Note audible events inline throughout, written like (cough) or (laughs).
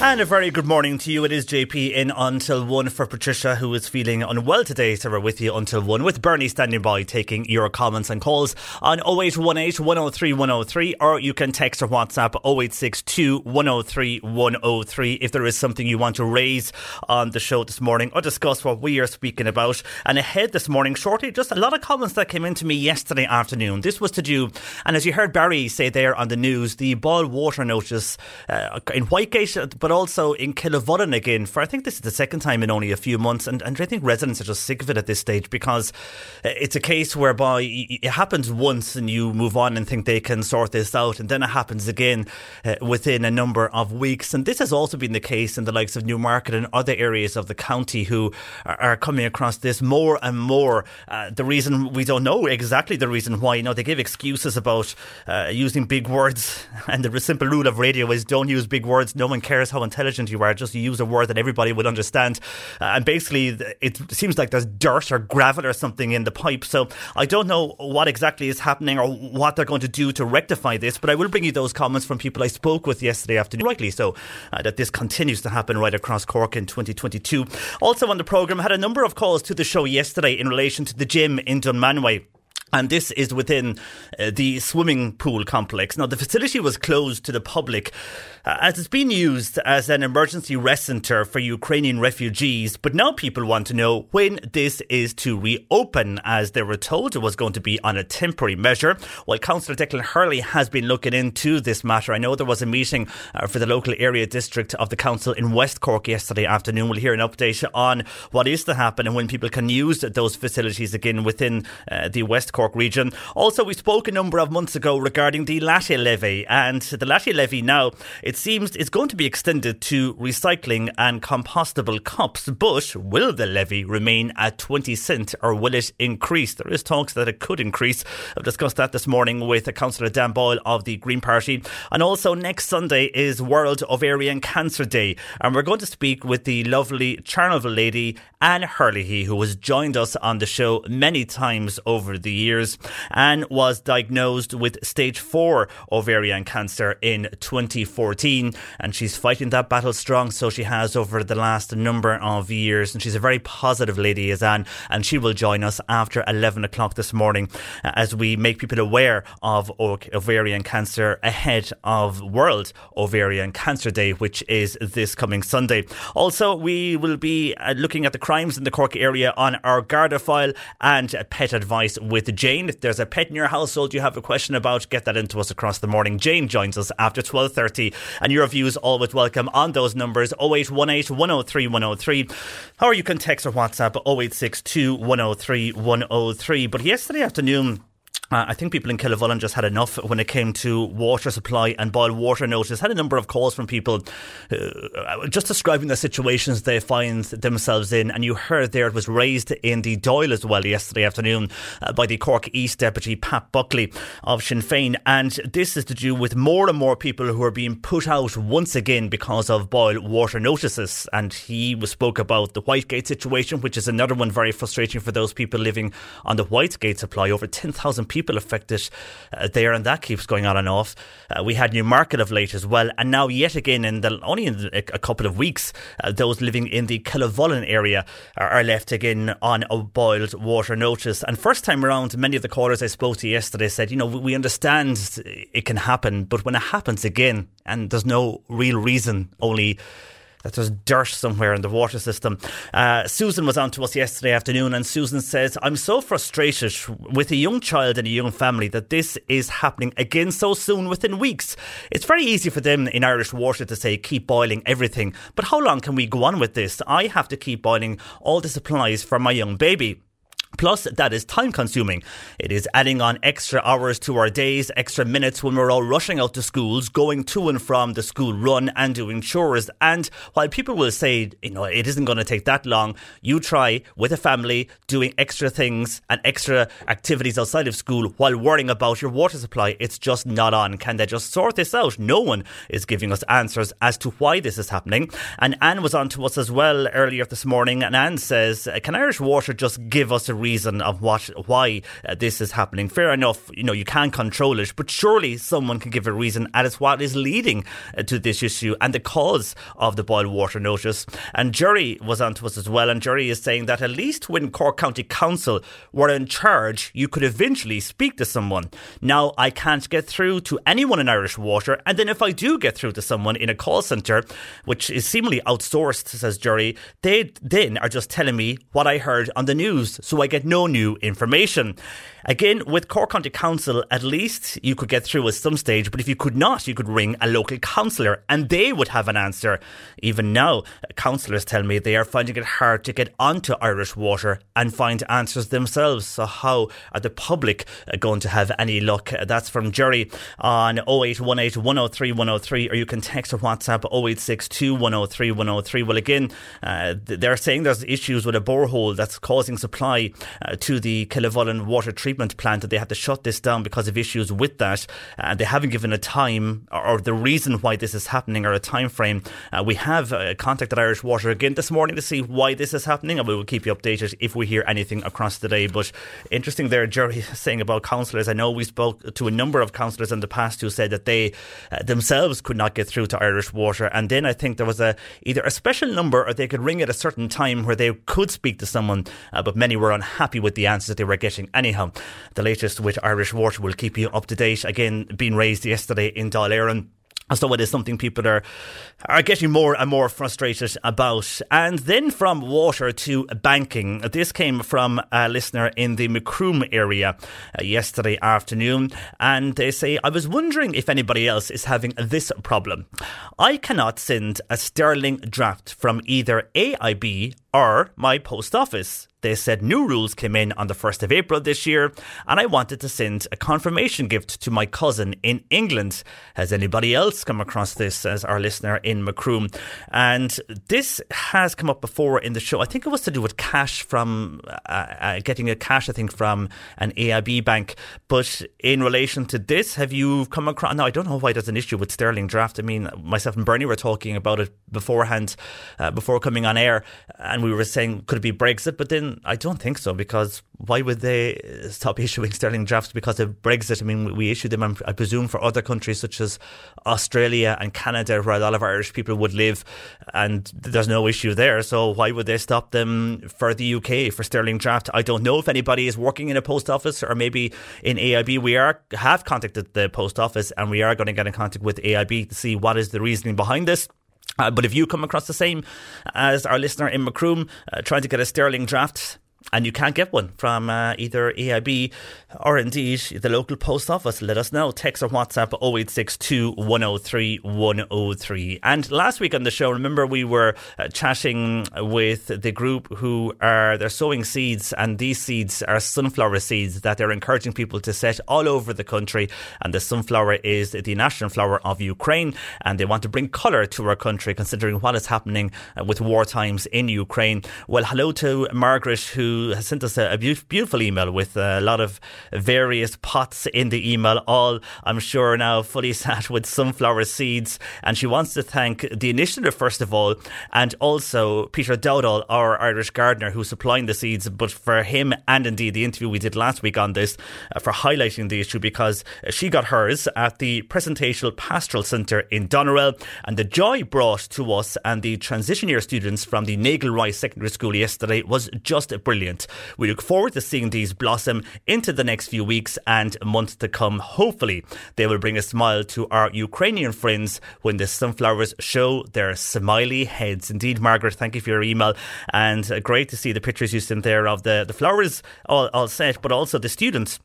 And a very good morning to you. It is JP in until 1 for Patricia, who is feeling unwell today. So we're with you until 1 with Bernie standing by taking your comments and calls on 0818 103 103 or you can text or WhatsApp 0862 103 103 if there is something you want to raise on the show this morning or discuss what we are speaking about. And ahead this morning, shortly, just a lot of comments that came in to me yesterday afternoon. This was to do, and as you heard Barry say there on the news, the boil water notice uh, in Whitegate, but also in Killavullen again for I think this is the second time in only a few months. And, and I think residents are just sick of it at this stage because uh, it's a case whereby it happens once and you move on and think they can sort this out. And then it happens again uh, within a number of weeks. And this has also been the case in the likes of Newmarket and other areas of the county who are, are coming across this more and more. Uh, the reason we don't know exactly the reason why, you know, they give excuses about uh, using big words. (laughs) And the simple rule of radio is don't use big words. No one cares how intelligent you are. Just use a word that everybody would understand. Uh, and basically, it seems like there's dirt or gravel or something in the pipe. So I don't know what exactly is happening or what they're going to do to rectify this. But I will bring you those comments from people I spoke with yesterday afternoon. Rightly so, uh, that this continues to happen right across Cork in 2022. Also on the programme, had a number of calls to the show yesterday in relation to the gym in Dunmanway. And this is within uh, the swimming pool complex. Now, the facility was closed to the public uh, as it's been used as an emergency rest centre for Ukrainian refugees. But now people want to know when this is to reopen, as they were told it was going to be on a temporary measure. While Councillor Declan Hurley has been looking into this matter, I know there was a meeting uh, for the local area district of the council in West Cork yesterday afternoon. We'll hear an update on what is to happen and when people can use those facilities again within uh, the West Cork region. Also, we spoke a number of months ago regarding the Latte levy, and the Latte levy now it seems is going to be extended to recycling and compostable cups. But will the levy remain at 20 cent or will it increase? There is talks that it could increase. I've discussed that this morning with Councillor Dan Boyle of the Green Party. And also next Sunday is World Ovarian Cancer Day. And we're going to speak with the lovely Charleville lady, Anne Hurley, who has joined us on the show many times over the years years and was diagnosed with stage 4 ovarian cancer in 2014. And she's fighting that battle strong, so she has over the last number of years. And she's a very positive lady, is Anne, and she will join us after 11 o'clock this morning as we make people aware of ovarian cancer ahead of World Ovarian Cancer Day, which is this coming Sunday. Also, we will be uh, looking at the crimes in the Cork area on our Garda file and pet advice with Jane. If there's a pet in your household you have a question about, get that into us across the morning. Jane joins us after 12.30 and your views always welcome on those numbers 0818 103 103 or you can text or WhatsApp 0862 103 103. But yesterday afternoon, Uh, I think people in Killavullen just had enough when it came to water supply and boil water notice. Had a number of calls from people uh, just describing the situations they find themselves in. And you heard there it was raised in the Dáil as well yesterday afternoon uh, by the Cork East Deputy Pat Buckley of Sinn Féin. And this is to do with more and more people who are being put out once again because of boil water notices. And he spoke about the Whitegate situation, which is another one very frustrating for those people living on the Whitegate supply. Over 10,000 people people affected uh, there, and that keeps going on and off. Uh, we had Newmarket of late as well, and now yet again in the only in a, a couple of weeks, uh, those living in the Killavullen area are, are, left again on a boiled water notice. And first time around, many of the callers I spoke to yesterday said, you know, we understand it can happen, but when it happens again, and there's no real reason, only that there's dirt somewhere in the water system. Uh, Susan was on to us yesterday afternoon, and Susan says, I'm so frustrated with a young child and a young family that this is happening again so soon within weeks. It's very easy for them in Irish water to say, keep boiling everything. But how long can we go on with this? I have to keep boiling all the supplies for my young baby. Plus, that is time consuming. It is adding on extra hours to our days, extra minutes when we're all rushing out to schools, going to and from the school run and doing chores. And while people will say, you know, it isn't going to take that long, you try with a family doing extra things and extra activities outside of school while worrying about your water supply. It's just not on. Can they just sort this out? No one is giving us answers as to why this is happening. And Anne was on to us as well earlier this morning. And Anne says, Can Irish Water just give us a reason of what why uh, this is happening. Fair enough, you know you can't control it, but surely someone can give a reason as what is leading uh, to this issue and the cause of the boil water notice. And Jerry was on to us as well, and Jerry is saying that at least when Cork County Council were in charge, you could eventually speak to someone. Now I can't get through to anyone in Irish Water, and then if I do get through to someone in a call centre, which is seemingly outsourced, says Jerry, they then are just telling me what I heard on the news, so I get no new information. Again, with Cork County Council, at least you could get through at some stage, but if you could not, you could ring a local councillor and they would have an answer. Even now, councillors tell me they are finding it hard to get onto Irish water and find answers themselves. So, how are the public going to have any luck? That's from Jerry on 0818 103 103, or you can text or WhatsApp 0862 103 103. Well, again, uh, they're saying there's issues with a borehole that's causing supply uh, to the Killavullen water treatment plant that they had to shut this down because of issues with that. And uh, they haven't given a time or, the reason why this is happening or a time frame. Uh, we have uh, contacted Irish Water again this morning to see why this is happening, and we will keep you updated if we hear anything across the day. But interesting there, Jerry (laughs) saying about councillors. I know we spoke to a number of councillors in the past who said that they uh, themselves could not get through to Irish Water, and then I think there was a either a special number or they could ring at a certain time where they could speak to someone, uh, but many were unhappy with the answers that they were getting. Anyhow, the latest with Irish Water will keep you up to date. Again, being raised yesterday in Dáil. So it is something people are are getting more and more frustrated about. And then from water to banking. This came from a listener in the Macroom area uh, yesterday afternoon. And they say, I was wondering if anybody else is having this problem. I cannot send a sterling draft from either AIB or my post office. They said new rules came in on the 1st of April this year, and I wanted to send a confirmation gift to my cousin in England. Has anybody else come across this as our listener in Macroom? And this has come up before in the show. I think it was to do with cash from uh, uh, getting a cash, I think, from an AIB bank. But in relation to this, have you come across? No, I don't know why there's an issue with Sterling Draft. I mean, myself and Bernie were talking about it beforehand, uh, before coming on air, and we were saying, could it be Brexit? But then I don't think so because why would they stop (laughs) issuing sterling drafts because of Brexit? I mean, we issue them, I presume, for other countries such as Australia and Canada, where a lot of Irish people would live, and there's no issue there. So why would they stop them for the UK for sterling draft? I don't know if anybody is working in a post office or maybe in AIB. We are have contacted the post office and we are going to get in contact with AIB to see what is the reasoning behind this. Uh, but if you come across the same as our listener in Macroom, uh, trying to get a sterling draft, and you can't get one from uh, either AIB or indeed the local post office, let us know. Text or WhatsApp 0862 103 103. And last week on the show, remember we were uh, chatting with the group who are they're sowing seeds, and these seeds are sunflower seeds that they're encouraging people to set all over the country. And the sunflower is the national flower of Ukraine, and they want to bring colour to our country, considering what is happening uh, with war times in Ukraine. Well, hello to Margaret, who has sent us a, a beautiful email with a lot of various pots in the email, all I'm sure now fully (laughs) sat with sunflower seeds. And she wants to thank the initiative, first of all, and also Peter Dowdall, our Irish gardener, who's supplying the seeds, but for him and indeed the interview we did last week on this, uh, for highlighting the issue because she got hers at the Presentational Pastoral Centre in Doneraile. And the joy brought to us and the transition year students from the Nagle Rice Secondary School yesterday was just brilliant. We look forward to seeing these blossom into the next few weeks and months to come. Hopefully, they will bring a smile to our Ukrainian friends when the sunflowers show their smiley heads. Indeed, Margaret, thank you for your email. And uh, great to see the pictures you sent there of the, the flowers all, all set, but also the students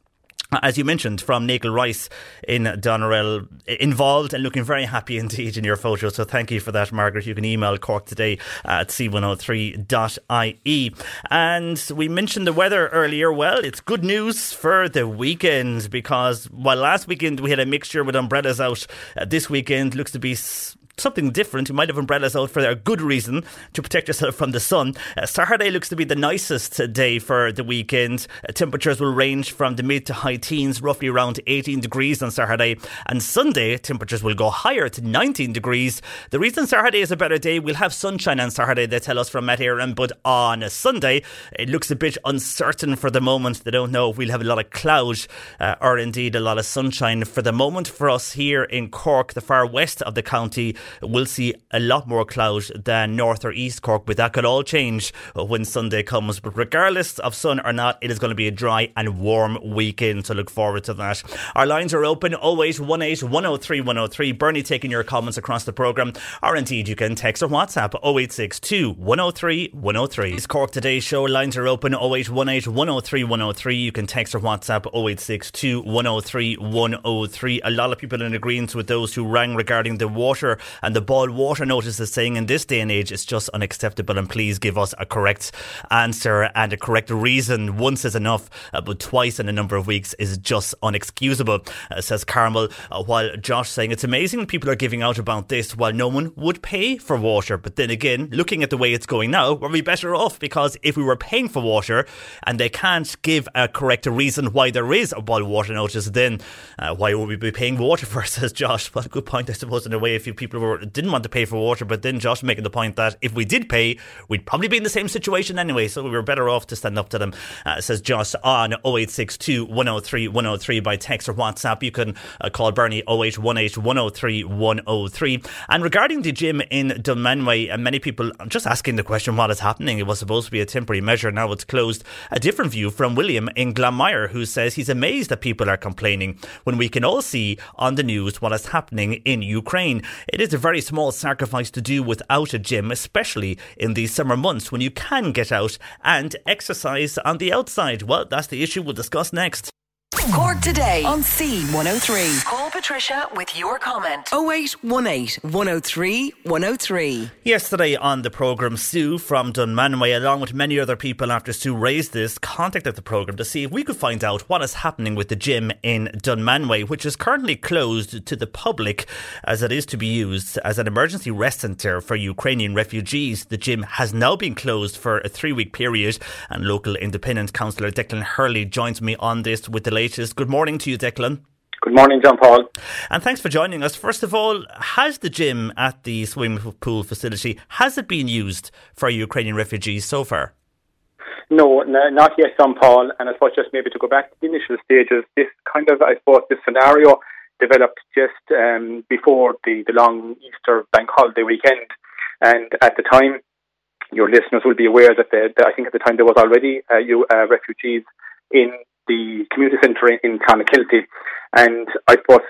as you mentioned, from Nagle Rice in Doneraile, involved and looking very happy indeed in your photo. So thank you for that, Margaret. You can email Cork today at c103.ie. And we mentioned the weather earlier. Well, it's good news for the weekend because while last weekend we had a mixture with umbrellas out, uh, this weekend looks to be something different. You might have umbrellas out for a good reason to protect yourself from the sun. Uh, Saturday looks to be the nicest day for the weekend. Uh, temperatures will range from the mid to high teens, roughly around 18 degrees on Saturday. And Sunday, temperatures will go higher to 19 degrees. The reason Saturday is a better day, we'll have sunshine on Saturday, they tell us from Met Éireann, but on a Sunday, it looks a bit uncertain for the moment. They don't know if we'll have a lot of cloud uh, or indeed a lot of sunshine. For the moment, for us here in Cork, the far west of the county, we'll see a lot more cloud than North or East Cork, but that could all change when Sunday comes. But regardless of sun or not, it is going to be a dry and warm weekend, so look forward to that. Our lines are open 0818 103 103. Bernie taking your comments across the programme, or indeed you can text or WhatsApp 0862 103 103. It's Cork Today's show. Lines are open 0818 103 103. You can text or WhatsApp 0862 103 103. A lot of people in agreement with those who rang regarding the water and the boil water notice is saying in this day and age it's just unacceptable and please give us a correct answer and a correct reason. Once is enough, uh, but twice in a number of weeks is just unexcusable, uh, says Carmel. Uh, while Josh saying it's amazing when people are giving out about this while no one would pay for water. But then again, looking at the way it's going now, we're we better off because if we were paying for water and they can't give a correct reason why there is a boil water notice, then uh, why would we be paying water (laughs) for? Says Josh. Well, good point, I suppose, in a way, a few people were, didn't want to pay for water, but then Josh making the point that if we did pay, we'd probably be in the same situation anyway, so we were better off to stand up to them, uh, says Josh on 0862 103 103 by text or WhatsApp. You can uh, call Bernie 0818 103 103. And regarding the gym in Dunmanway, uh, many people just asking the question what is happening. It was supposed to be a temporary measure, now it's closed. A different view from William in Glanmire, who says he's amazed that people are complaining when we can all see on the news what is happening in Ukraine. It is a very small sacrifice to do without a gym, especially in these summer months when you can get out and exercise on the outside. Well, that's the issue we'll discuss next. Cork today on C103. Call Patricia with your comment. 0818 103 103. Yesterday on the programme, Sue from Dunmanway, along with many other people after Sue raised this, contacted the programme to see if we could find out what is happening with the gym in Dunmanway, which is currently closed to the public as it is to be used as an emergency rest centre for Ukrainian refugees. The gym has now been closed for a three week period, and local independent councillor Declan Hurley joins me on this with the latest latest. Good morning to you, Declan. Good morning, John Paul. And thanks for joining us. First of all, has the gym at the swimming pool facility has it been used for Ukrainian refugees so far? No, not yet, John Paul. And I suppose just maybe to go back to the initial stages, this kind of, I suppose, this scenario developed just um, before the, the long Easter bank holiday weekend. And at the time, your listeners will be aware that, the, the I think at the time there was already uh, you, uh, refugees in the community centre in, in Clonakilty. And I suppose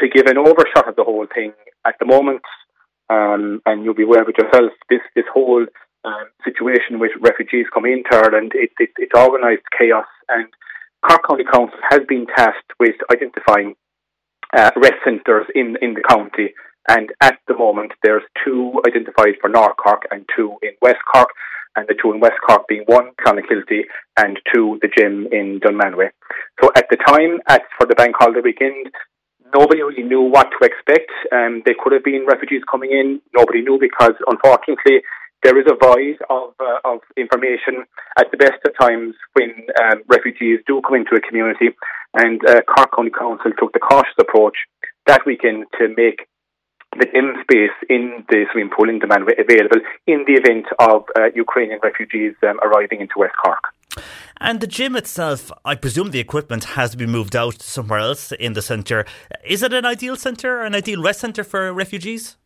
to give an overshot of the whole thing, at the moment, um, and you'll be aware of it yourself, this, this whole um, situation with refugees coming into Ireland. It, it, it's organised chaos, and Cork County Council has been tasked with identifying uh, rest centres in, in the county. And at the moment, there's two identified for North Cork and two in West Cork, and the two in West Cork being one Clonakilty and two the gym in Dunmanway. So at the time, at for the bank holiday weekend, nobody really knew what to expect. Um, there could have been refugees coming in. Nobody knew because, unfortunately, there is a void of, uh, of information at the best of times when um, refugees do come into a community. And uh, Cork County Council took the cautious approach that weekend to make the gym space in the swimming pool in Dunmanway available in the event of uh, Ukrainian refugees um, arriving into West Cork. And the gym itself, I presume the equipment has to be moved out somewhere else in the centre. Is it an ideal centre, an ideal rest centre for refugees?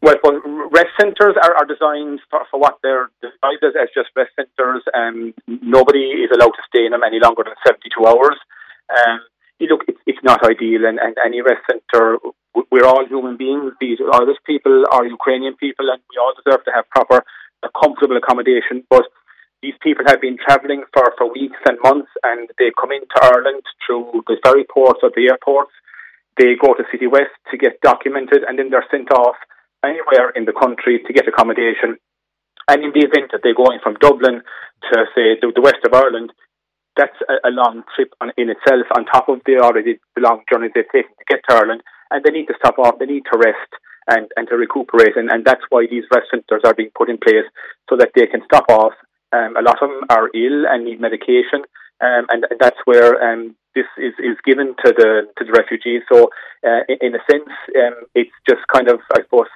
Well, well rest centres are, are designed for, for what they're described as, as just rest centres. Um, nobody is allowed to stay in them any longer than 72 hours. Um, look, it's, it's not ideal, and, and any rest centre, we're all human beings. These Irish people are Ukrainian people, and we all deserve to have proper, uh, comfortable accommodation. But these people have been travelling for, for weeks and months, and they come into Ireland through the ferry ports or the airports. They go to City West to get documented, and then they're sent off anywhere in the country to get accommodation. And in the event that they're going from Dublin to, say, the, the west of Ireland, that's a, a long trip on, in itself, on top of the already long journey they've taken to get to Ireland. And they need to stop off, they need to rest and, and to recuperate. And, and that's why these rest centres are being put in place so that they can stop off. Um, a lot of them are ill and need medication. Um, and, and, that's where um, this is, is given to the to the refugees. So, uh, in, in, a sense, um, it's just kind of, I suppose,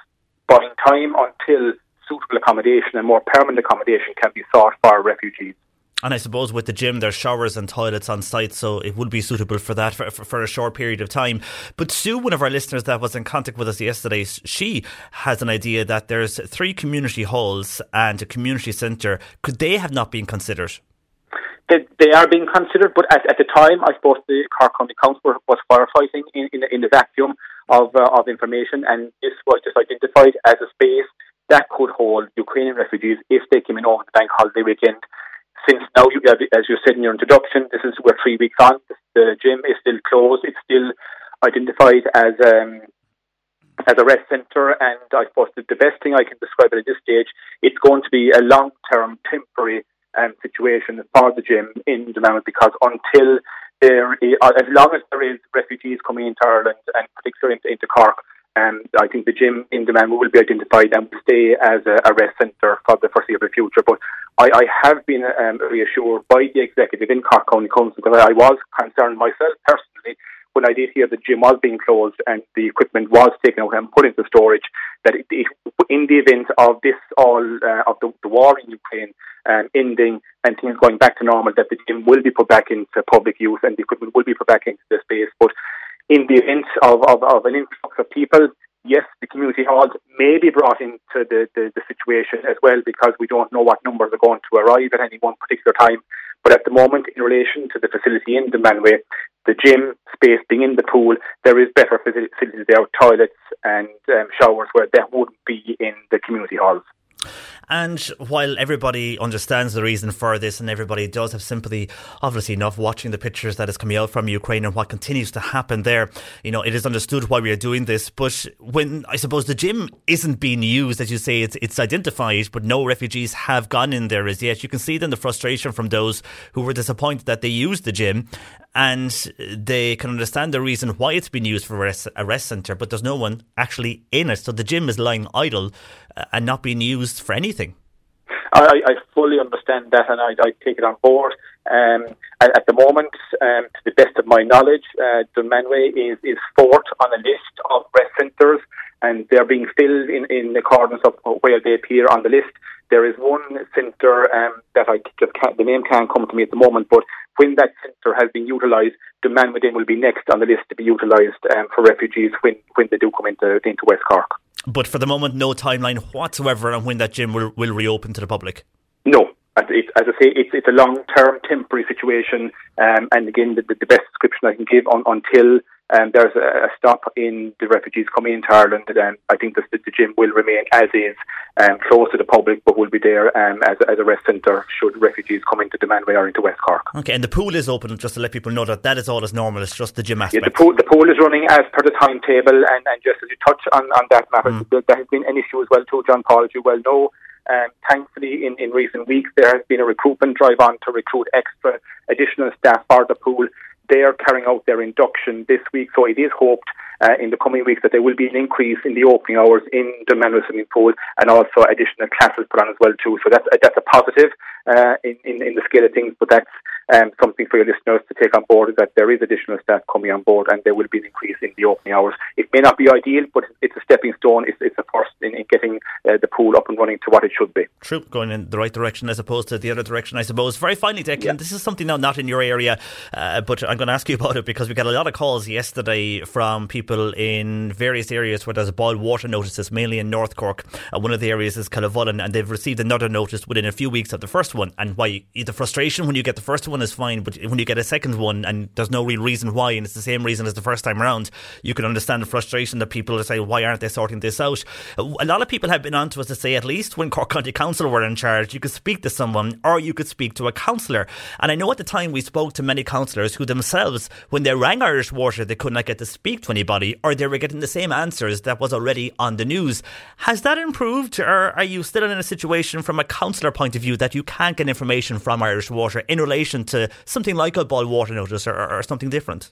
buying time until suitable accommodation and more permanent accommodation can be sought for refugees. And I suppose with the gym, there's showers and toilets on site, so it would be suitable for that for, for, for, a short period of time. But Sue, one of our listeners that was in contact with us yesterday, she has an idea that there's three community halls and a community centre. Could they have not been considered? They, they are being considered, but at, at the time, I suppose the Cork County Council was firefighting in, in, in the vacuum of, uh, of information, and this was just identified as a space that could hold Ukrainian refugees if they came in over the bank holiday weekend since now, you, as you said in your introduction, this is we're three weeks on. The gym is still closed. It's still identified as um, as a rest centre, and I suppose the, the best thing I can describe it at this stage, it's going to be a long term, temporary um, situation for the gym in Dunmanway because until there, is, as long as there is refugees coming into Ireland and particularly into, into Cork, um, I think the gym in Dunmanway will be identified and will stay as a, a rest centre for the foreseeable future. But I, I have been um, reassured by the executive in Cork County Council because I was concerned myself personally when I did hear the gym was being closed and the equipment was taken out and put into storage, that it, it, in the event of this all uh, of the, the, war in Ukraine um, ending and things going back to normal, that the gym will be put back into public use and the equipment will be put back into the space. But in the event of, of, of an influx of people, yes, the community halls may be brought into the, the, the, situation as well because we don't know what numbers are going to arrive at any one particular time. But at the moment, in relation to the facility in Dunmanway, the gym space being in the pool, there is better facilities there, toilets and um, showers where that wouldn't be in the community halls. And while everybody understands the reason for this and everybody does have sympathy, obviously enough, watching the pictures that is coming out from Ukraine and what continues to happen there, you know, it is understood why we are doing this. But when I suppose the gym isn't being used, as you say, it's, it's identified, but no refugees have gone in there as yet. You can see then the frustration from those who were disappointed that they used the gym and they can understand the reason why it's been used for a rest, centre, but there's no one actually in it. So the gym is lying idle uh, and not being used for anything. I, I fully understand that, and I, I take it on board. Um, at, at, the moment, um, to the best of my knowledge, uh, Dunmanway is, is fourth on a list of rest centres, and they're being filled in, in accordance of where they appear on the list. There is one centre um, that I just can't, the name can't come to me at the moment, but when that centre has been utilised, Dunmanway then will be next on the list to be utilised um, for refugees when, when they do come into, into West Cork. But for the moment, no timeline whatsoever on when that gym will, will reopen to the public. No, as I say, it's, it's a long term temporary situation. Um, and again, the, the, best description I can give on, until um, there's a, a stop in the refugees coming into Ireland. And I think the, the gym will remain as is, um, close to the public, but will be there um, as, as a rest centre should refugees come into Dunmanway or into West Cork. Okay, and the pool is open just to let people know that that is all as normal. It's just the gym aspect. Yeah, the pool, the pool is running as per the timetable, and, and just as you touch on, on that matter, Mm. there, there has been an issue as well too, John Paul, as you well know. Um, thankfully, in, in recent weeks, there has been a recruitment drive on to recruit extra additional staff for the pool. They are carrying out their induction this week, so it is hoped uh, in the coming weeks that there will be an increase in the opening hours in Dunmanway swimming pool and also additional classes put on as well too. So that's that's a positive uh, in, in in the scale of things, but that's um, something for your listeners to take on board is that there is additional staff coming on board and there will be an increase in the opening hours. It may not be ideal, but it's a stepping stone. It's, it's a first in, in getting uh, the pool up and running to what it should be. True, going in the right direction as opposed to the other direction, I suppose. Very finally, Declan, this is something now not in your area, uh, but I'm going to ask you (laughs) about it because we got a lot of calls yesterday from people in various areas where there's boiled water notices, mainly in North Cork. Uh, one of the areas is Killavullen, and they've received another notice within a few weeks of the first one. And why the frustration when you get the first one is fine, but when you get a second one and there's no real reason why, and it's the same reason as the first time around, you can understand the frustration that people are saying, why aren't they sorting this out? A lot of people have been on to us to say, at least when Cork County Council were in charge, you could speak to someone or you could speak to a councillor. And I know at the time we spoke to many councillors who themselves, when they rang Irish Water, they could not get to speak to anybody or they were getting the same answers that was already on the news. Has that improved or are you still in a situation from a councillor point of view that you can't get information from Irish Water in relation to something like a boil water notice or, or something different?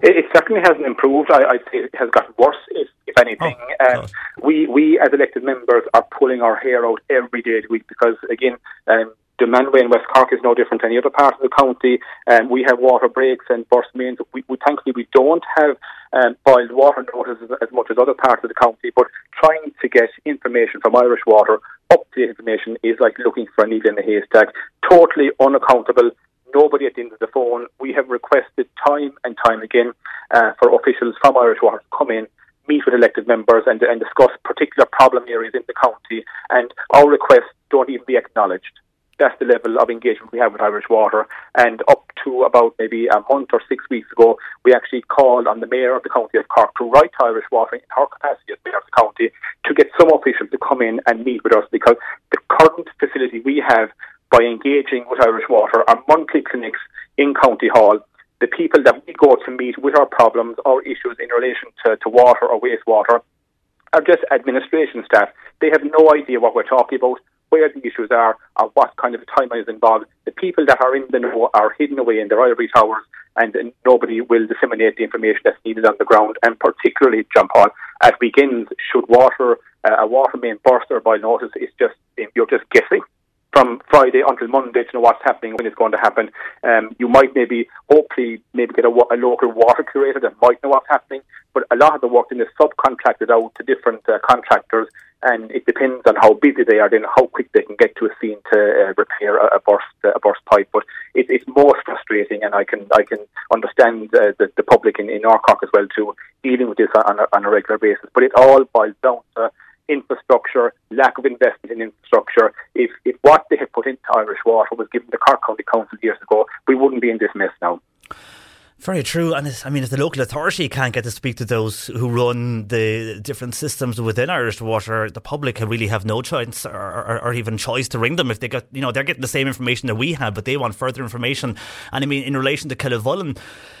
It, it certainly hasn't improved. I, I'd say it has gotten worse, if, if anything. Oh, um, we, we, as elected members, are pulling our hair out every day of the week because, again, um, Dunmanway in West Cork is no different to any other part of the county. Um, we have water breaks and burst mains. We, we, thankfully, we don't have um, boiled water notices as much as other parts of the county, but trying to get information from Irish Water, up-to-date information, is like looking for a needle in a haystack. Totally unaccountable nobody at the end of the phone. We have requested time and time again uh, for officials from Irish Water to come in, meet with elected members, and, and discuss particular problem areas in the county. And our requests don't even be acknowledged. That's the level of engagement we have with Irish Water. And up to about maybe a month or six weeks ago, we actually called on the Mayor of the County of Cork to write to Irish Water in her capacity as Mayor of the County to get some officials to come in and meet with us because the current facility we have by engaging with Irish Water, our monthly clinics in County Hall, the people that we go to meet with our problems or issues in relation to, to water or wastewater are just administration staff. They have no idea what we're talking about, where the issues are, or what kind of timeline is involved. The people that are in the know are hidden away in their ivory towers, and, and nobody will disseminate the information that's needed on the ground. And particularly, John Paul, at weekends, should water uh, a water main burst or by notice, it's just you're just guessing from Friday until Monday to know what's happening when it's going to happen. Um, you might maybe, hopefully, maybe get a, a local water curator that might know what's happening, but a lot of the work then is subcontracted out to different uh, contractors, and it depends on how busy they are, then how quick they can get to a scene to uh, repair a, a burst uh, a burst pipe. But it, it's most frustrating, and I can I can understand uh, the, the public in, in North Cork as well too dealing with this on a, on a regular basis. But it all boils down to infrastructure, lack of investment in infrastructure. If if what they had put into Irish Water was given to Cork County Council years ago, we wouldn't be in this mess now. Very true, and I mean, if the local authority can't get to speak to those who run the different systems within Irish Water, the public can really have no choice or, or, or, even choice to ring them if they got, you know, they're getting the same information that we have, but they want further information. And I mean, in relation to Killavullen,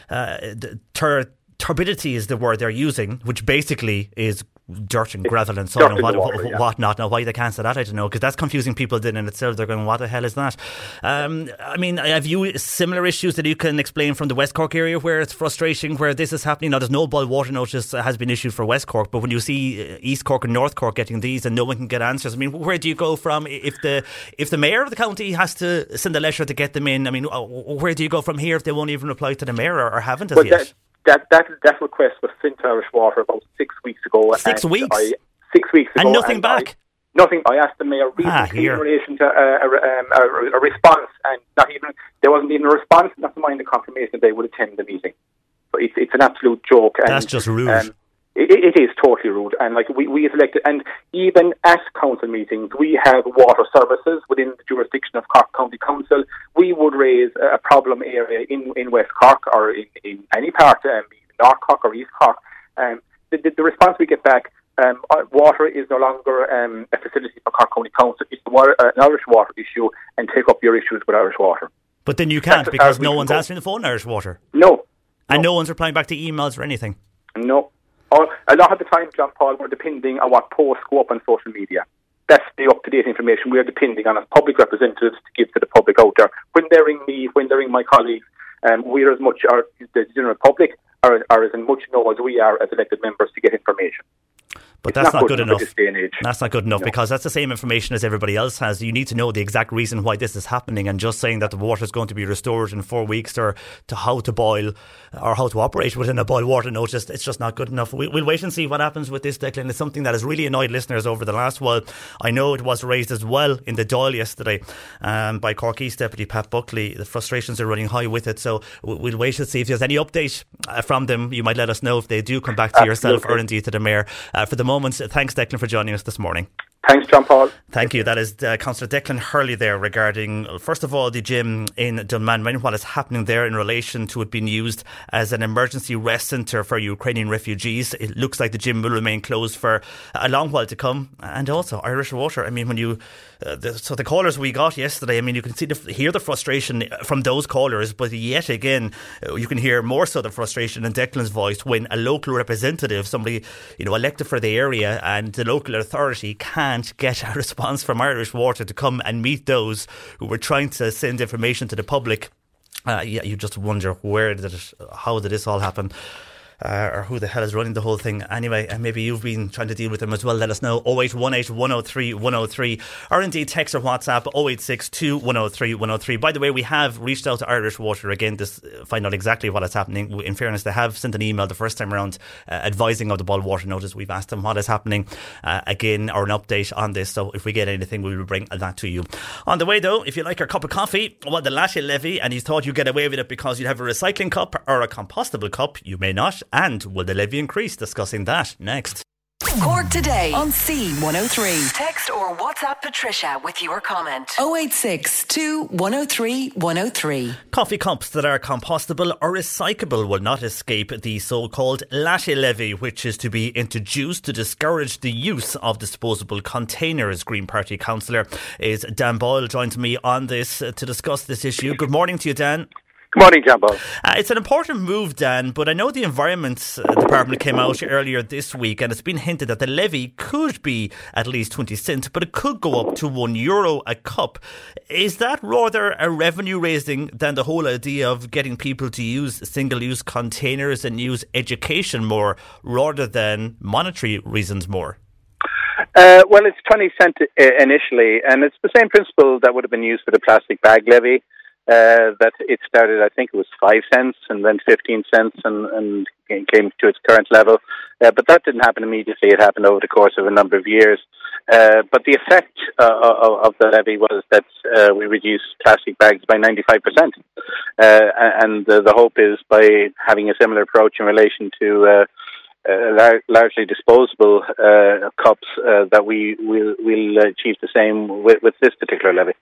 uh, the tur- turbidity is the word they're using, which basically is dirt and gravel and so on and what, water, what, yeah. what not. Now, why they can't say that, I don't know, because that's confusing people then in itself. They're going, what the hell is that? Um, I mean, I have you similar issues that you can explain from the West Cork area where it's frustrating, where this is happening? Now, there's no boil water notice has been issued for West Cork, but when you see uh, East Cork and North Cork getting these and no one can get answers, I mean, where do you go from if the if the mayor of the county has to send a letter to get them in? I mean, uh, where do you go from here if they won't even reply to the mayor or, haven't as yet? that, that that that request was sent to Irish Water about six weeks ago. Six and weeks? I, six weeks ago, And nothing back? I, nothing. I asked the mayor Ah, in relation to uh, a, um, a, a response, and not even there wasn't even a response. Not to mind the confirmation that they would attend the meeting. But it's it's an absolute joke. And, That's just rude. Um, it, it is totally rude, and like we, we elected, and even at council meetings, we have water services within the jurisdiction of Cork County Council. We would raise a problem area in, in West Cork or in, in any part, um, North Cork or East Cork, um, the, the, the response we get back um, uh, water is no longer um, a facility for Cork County Council. It's water, uh, an Irish water issue, and take up your issues with Irish water. But then you can't because no one's answering the phone in Irish water. No. And no. no one's replying back to emails or anything. No. Or, a lot of the time, John Paul, we're depending on what posts go up on social media. That's the up to date information we're depending on as public representatives to give to the public out there. When they ring me, when they ring my colleagues, um, we're as much, our, the general public are, are as much know as we are as elected members to get information. But that's not, not, good, enough. That's not good enough no. because that's the same information as everybody else has. You need to know the exact reason why this is happening, and just saying that the water is going to be restored in four weeks or to how to boil or how to operate within a boil water notice, it's just not good enough. We, will wait and see what happens with this, Declan. It's something that has really annoyed listeners over the last while. I know it was raised as well in the Dáil yesterday um, by Cork East Deputy Pat Buckley. The frustrations are running high with it, so we'll wait and see if there's any update uh, from them. You might let us know if they do come back to Absolutely. yourself or indeed to the Mayor. Uh, for the moment, thanks, Declan, for joining us this morning. Thanks, John Paul. Thank you. That is uh, Councillor Declan Hurley there regarding, first of all, the gym in Dunmanway, what is happening there in relation to it being used as an emergency rest centre for Ukrainian refugees. It looks like the gym will remain closed for a long while to come. And also, Irish Water. I mean, when you, uh, the, so the callers we got yesterday, I mean, you can see the, hear the frustration from those callers, but yet again, uh, you can hear more so the frustration in Declan's voice when a local representative, somebody, you know, elected for the area and the local authority can can't get a (laughs) response from Irish Water to come and meet those who were trying to send information to the public. Uh, yeah, you just wonder where did it, how did this all happen? Uh, or who the hell is running the whole thing anyway. And maybe you've been trying to deal with them as well. Let us know 0818 103 103 or indeed text or WhatsApp 0862 103 103. By the way, we have reached out to Irish Water again to find out exactly what is happening. In fairness, they have sent an email the first time around uh, advising of the boil water notice. We've asked them what is happening uh, again or an update on this. So if we get anything, we will bring that to you. On the way though, if you like your cup of coffee, well, the Latte Levy, and you thought you'd get away with it because you'd have a recycling cup or a compostable cup, you may not. And will the levy increase? Discussing that next. Cork today on C103. Text or WhatsApp Patricia with your comment. 086 103 103. Coffee cups that are compostable or recyclable will not escape the so called latte levy, which is to be introduced to discourage the use of disposable containers. Green Party councillor is Dan Boyle joins me on this to discuss this issue. Good morning to you, Dan. Good morning, John Paul. Uh, it's an important move, Dan, but I know the Environment uh, Department came out earlier this week and it's been hinted that the levy could be at least 20 cents, but it could go up to one euro a cup. Is that rather a revenue raising than the whole idea of getting people to use single use containers and use education more rather than monetary reasons more? Uh, well, it's 20 cent uh, initially, and it's the same principle that would have been used for the plastic bag levy uh, that it started, I think it was five cents and then 15 cents and, and came to its current level. Uh, but that didn't happen immediately. It happened over the course of a number of years. Uh, but the effect uh, of, of, the levy was that uh, we reduced plastic bags by 95%. Uh, and the hope is by having a similar approach in relation to lar- largely disposable cups uh, that we will we'll achieve the same with, with this particular levy.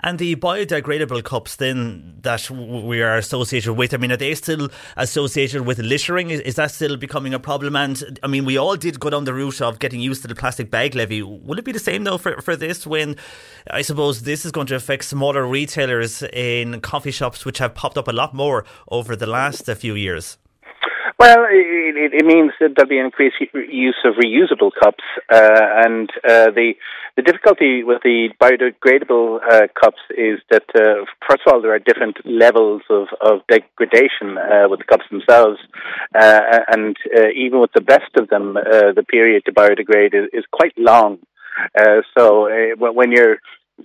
And the biodegradable cups then that we are associated with, I mean, are they still associated with littering? Is, is, that still becoming a problem? And I mean, we all did go down the route of getting used to the plastic bag levy. Will it be the same though for, for this when I suppose this is going to affect smaller retailers in coffee shops, which have popped up a lot more over the last few years? Well, it, it, means that there'll be increased use of reusable cups, uh, and uh, the the difficulty with the biodegradable uh, cups is that uh, first of all there are different levels of of degradation uh, with the cups themselves, uh, and even with the best of them, the period to biodegrade is, is quite long. so when you're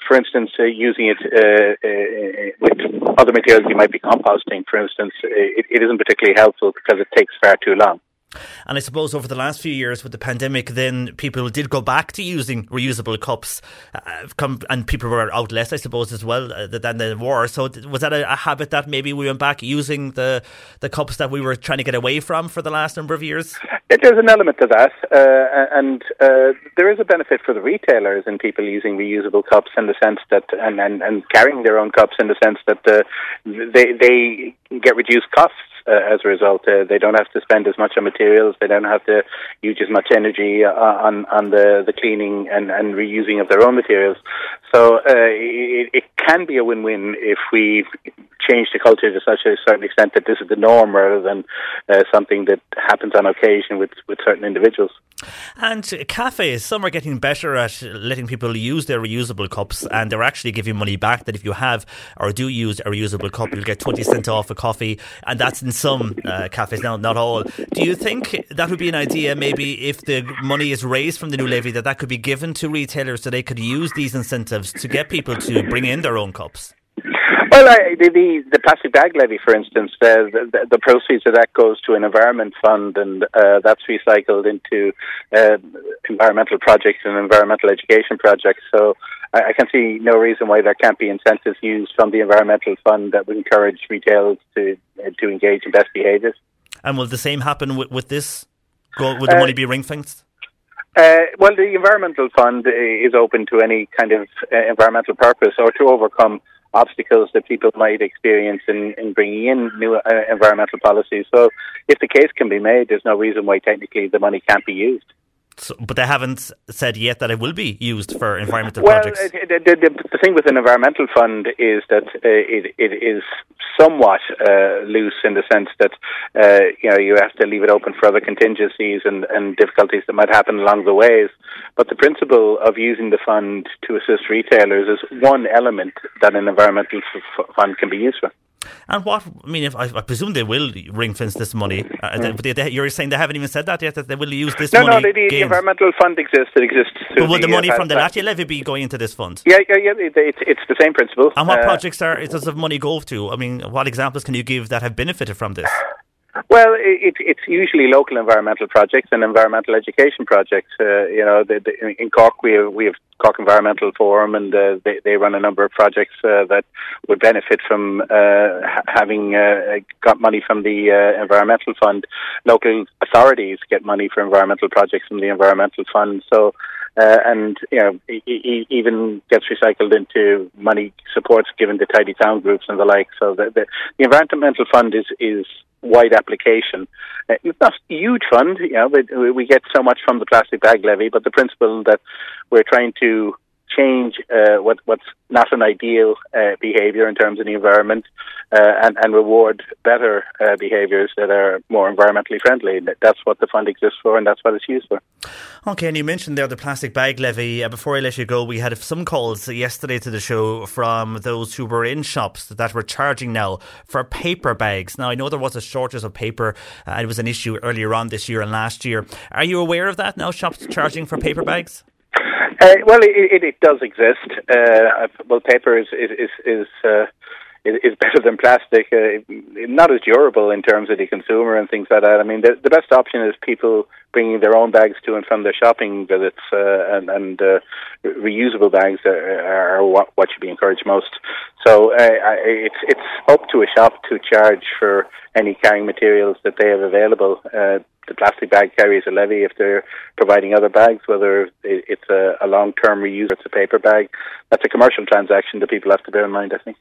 for instance, uh, using it uh, uh, with other materials you might be composting, for instance, it, it isn't particularly helpful because it takes far too long. And I suppose over the last few years with the pandemic, then people did go back to using reusable cups, uh, come, and people were out less, I suppose, as well uh, than they were. So was that a, a, habit that maybe we went back using the the cups that we were trying to get away from for the last number of years? There's an element to that, uh, and uh, there is a benefit for the retailers in people using reusable cups in the sense that, and, and, and carrying their own cups in the sense that uh, they they get reduced costs uh, as a result. Uh, they don't have to spend as much on materials. They don't have to use as much energy uh, on on the, the cleaning and, and reusing of their own materials. So uh, it, it can be a win-win if we change the culture to such a certain extent that this is the norm rather than uh, something that happens on occasion with, with certain individuals. And cafes, some are getting better at letting people use their reusable cups, and they're actually giving money back. That if you have or do use a reusable cup, you'll get twenty cent off a coffee, and that's in some uh, cafes now, not all. Do you think that would be an idea? Maybe if the money is raised from the new levy, that that could be given to retailers so they could use these incentives to get people to bring in their own cups. (laughs) Well, I, the, the, the plastic bag levy, for instance, uh, the, the proceeds of that goes to an environment fund, and uh, that's recycled into uh, environmental projects and environmental education projects. So I, I, can see no reason why there can't be incentives used from the environmental fund that would encourage retailers to uh, to engage in best behaviours. And will the same happen with, with this? Will the uh, money be ring fenced? Uh, well, the environmental fund is open to any kind of uh, environmental purpose or to overcome obstacles that people might experience in, in bringing in new uh, environmental policies. So, if the case can be made, there's no reason why technically the money can't be used. So, but they haven't said yet that it will be used for environmental well, projects. Well, the, the, the, thing with an environmental fund is that uh, it, it is somewhat uh, loose in the sense that uh, you know you have to leave it open for other contingencies and, and difficulties that might happen along the ways. But the principle of using the fund to assist retailers is one element that an environmental f- fund can be used for. And what I mean, if I, I presume they will ring fence this money, uh, mm. but they, they, you're saying they haven't even said that yet that they will use this no, money. No, no, the, the environmental fund exists. It exists. But will the, money uh, from the latte levy be going into this fund? Yeah, yeah, yeah. It, it's it's the same principle. And what uh, projects are does the money go to? I mean, what examples can you give that have benefited from this? Well, it, it's usually local environmental projects and environmental education projects. Uh, you know, the, the, in Cork we have, we have Cork Environmental Forum, and uh, they, they run a number of projects uh, that would benefit from uh, having uh, got money from the uh, environmental fund. Local authorities get money for environmental projects from the environmental fund. So. and you know, even gets recycled into money supports given to tidy town groups and the like. So the, the, the environmental fund is is wide application. Uh, it's not a huge fund, you know, but we get so much from the plastic bag levy, but the principle that we're trying to change uh, what, what's not an ideal uh, behaviour in terms of the environment uh, and, and reward better uh, behaviours that are more environmentally friendly. That's what the fund exists for and that's what it's used for. Okay, and you mentioned there the plastic bag levy. Uh, before I let you go, we had some calls yesterday to the show from those who were in shops that were charging now for paper bags. Now, I know there was a shortage of paper. Uh, it was an issue earlier on this year and last year. Are you aware of that now, shops charging for paper bags? Uh, well, it, it, it, does exist. Uh, well, paper is is is, is uh, is better than plastic. Uh, not as durable in terms of the consumer and things like that. I mean, the, the best option is people bringing their own bags to and from their shopping visits, uh, and, and uh, reusable bags are, are what, what should be encouraged most. So uh, it's it's up to a shop to charge for any carrying materials that they have available. Uh, the plastic bag carries a levy if they're providing other bags, whether it's a, a long-term reuse it's a paper bag. That's a commercial transaction that people have to bear in mind, I think.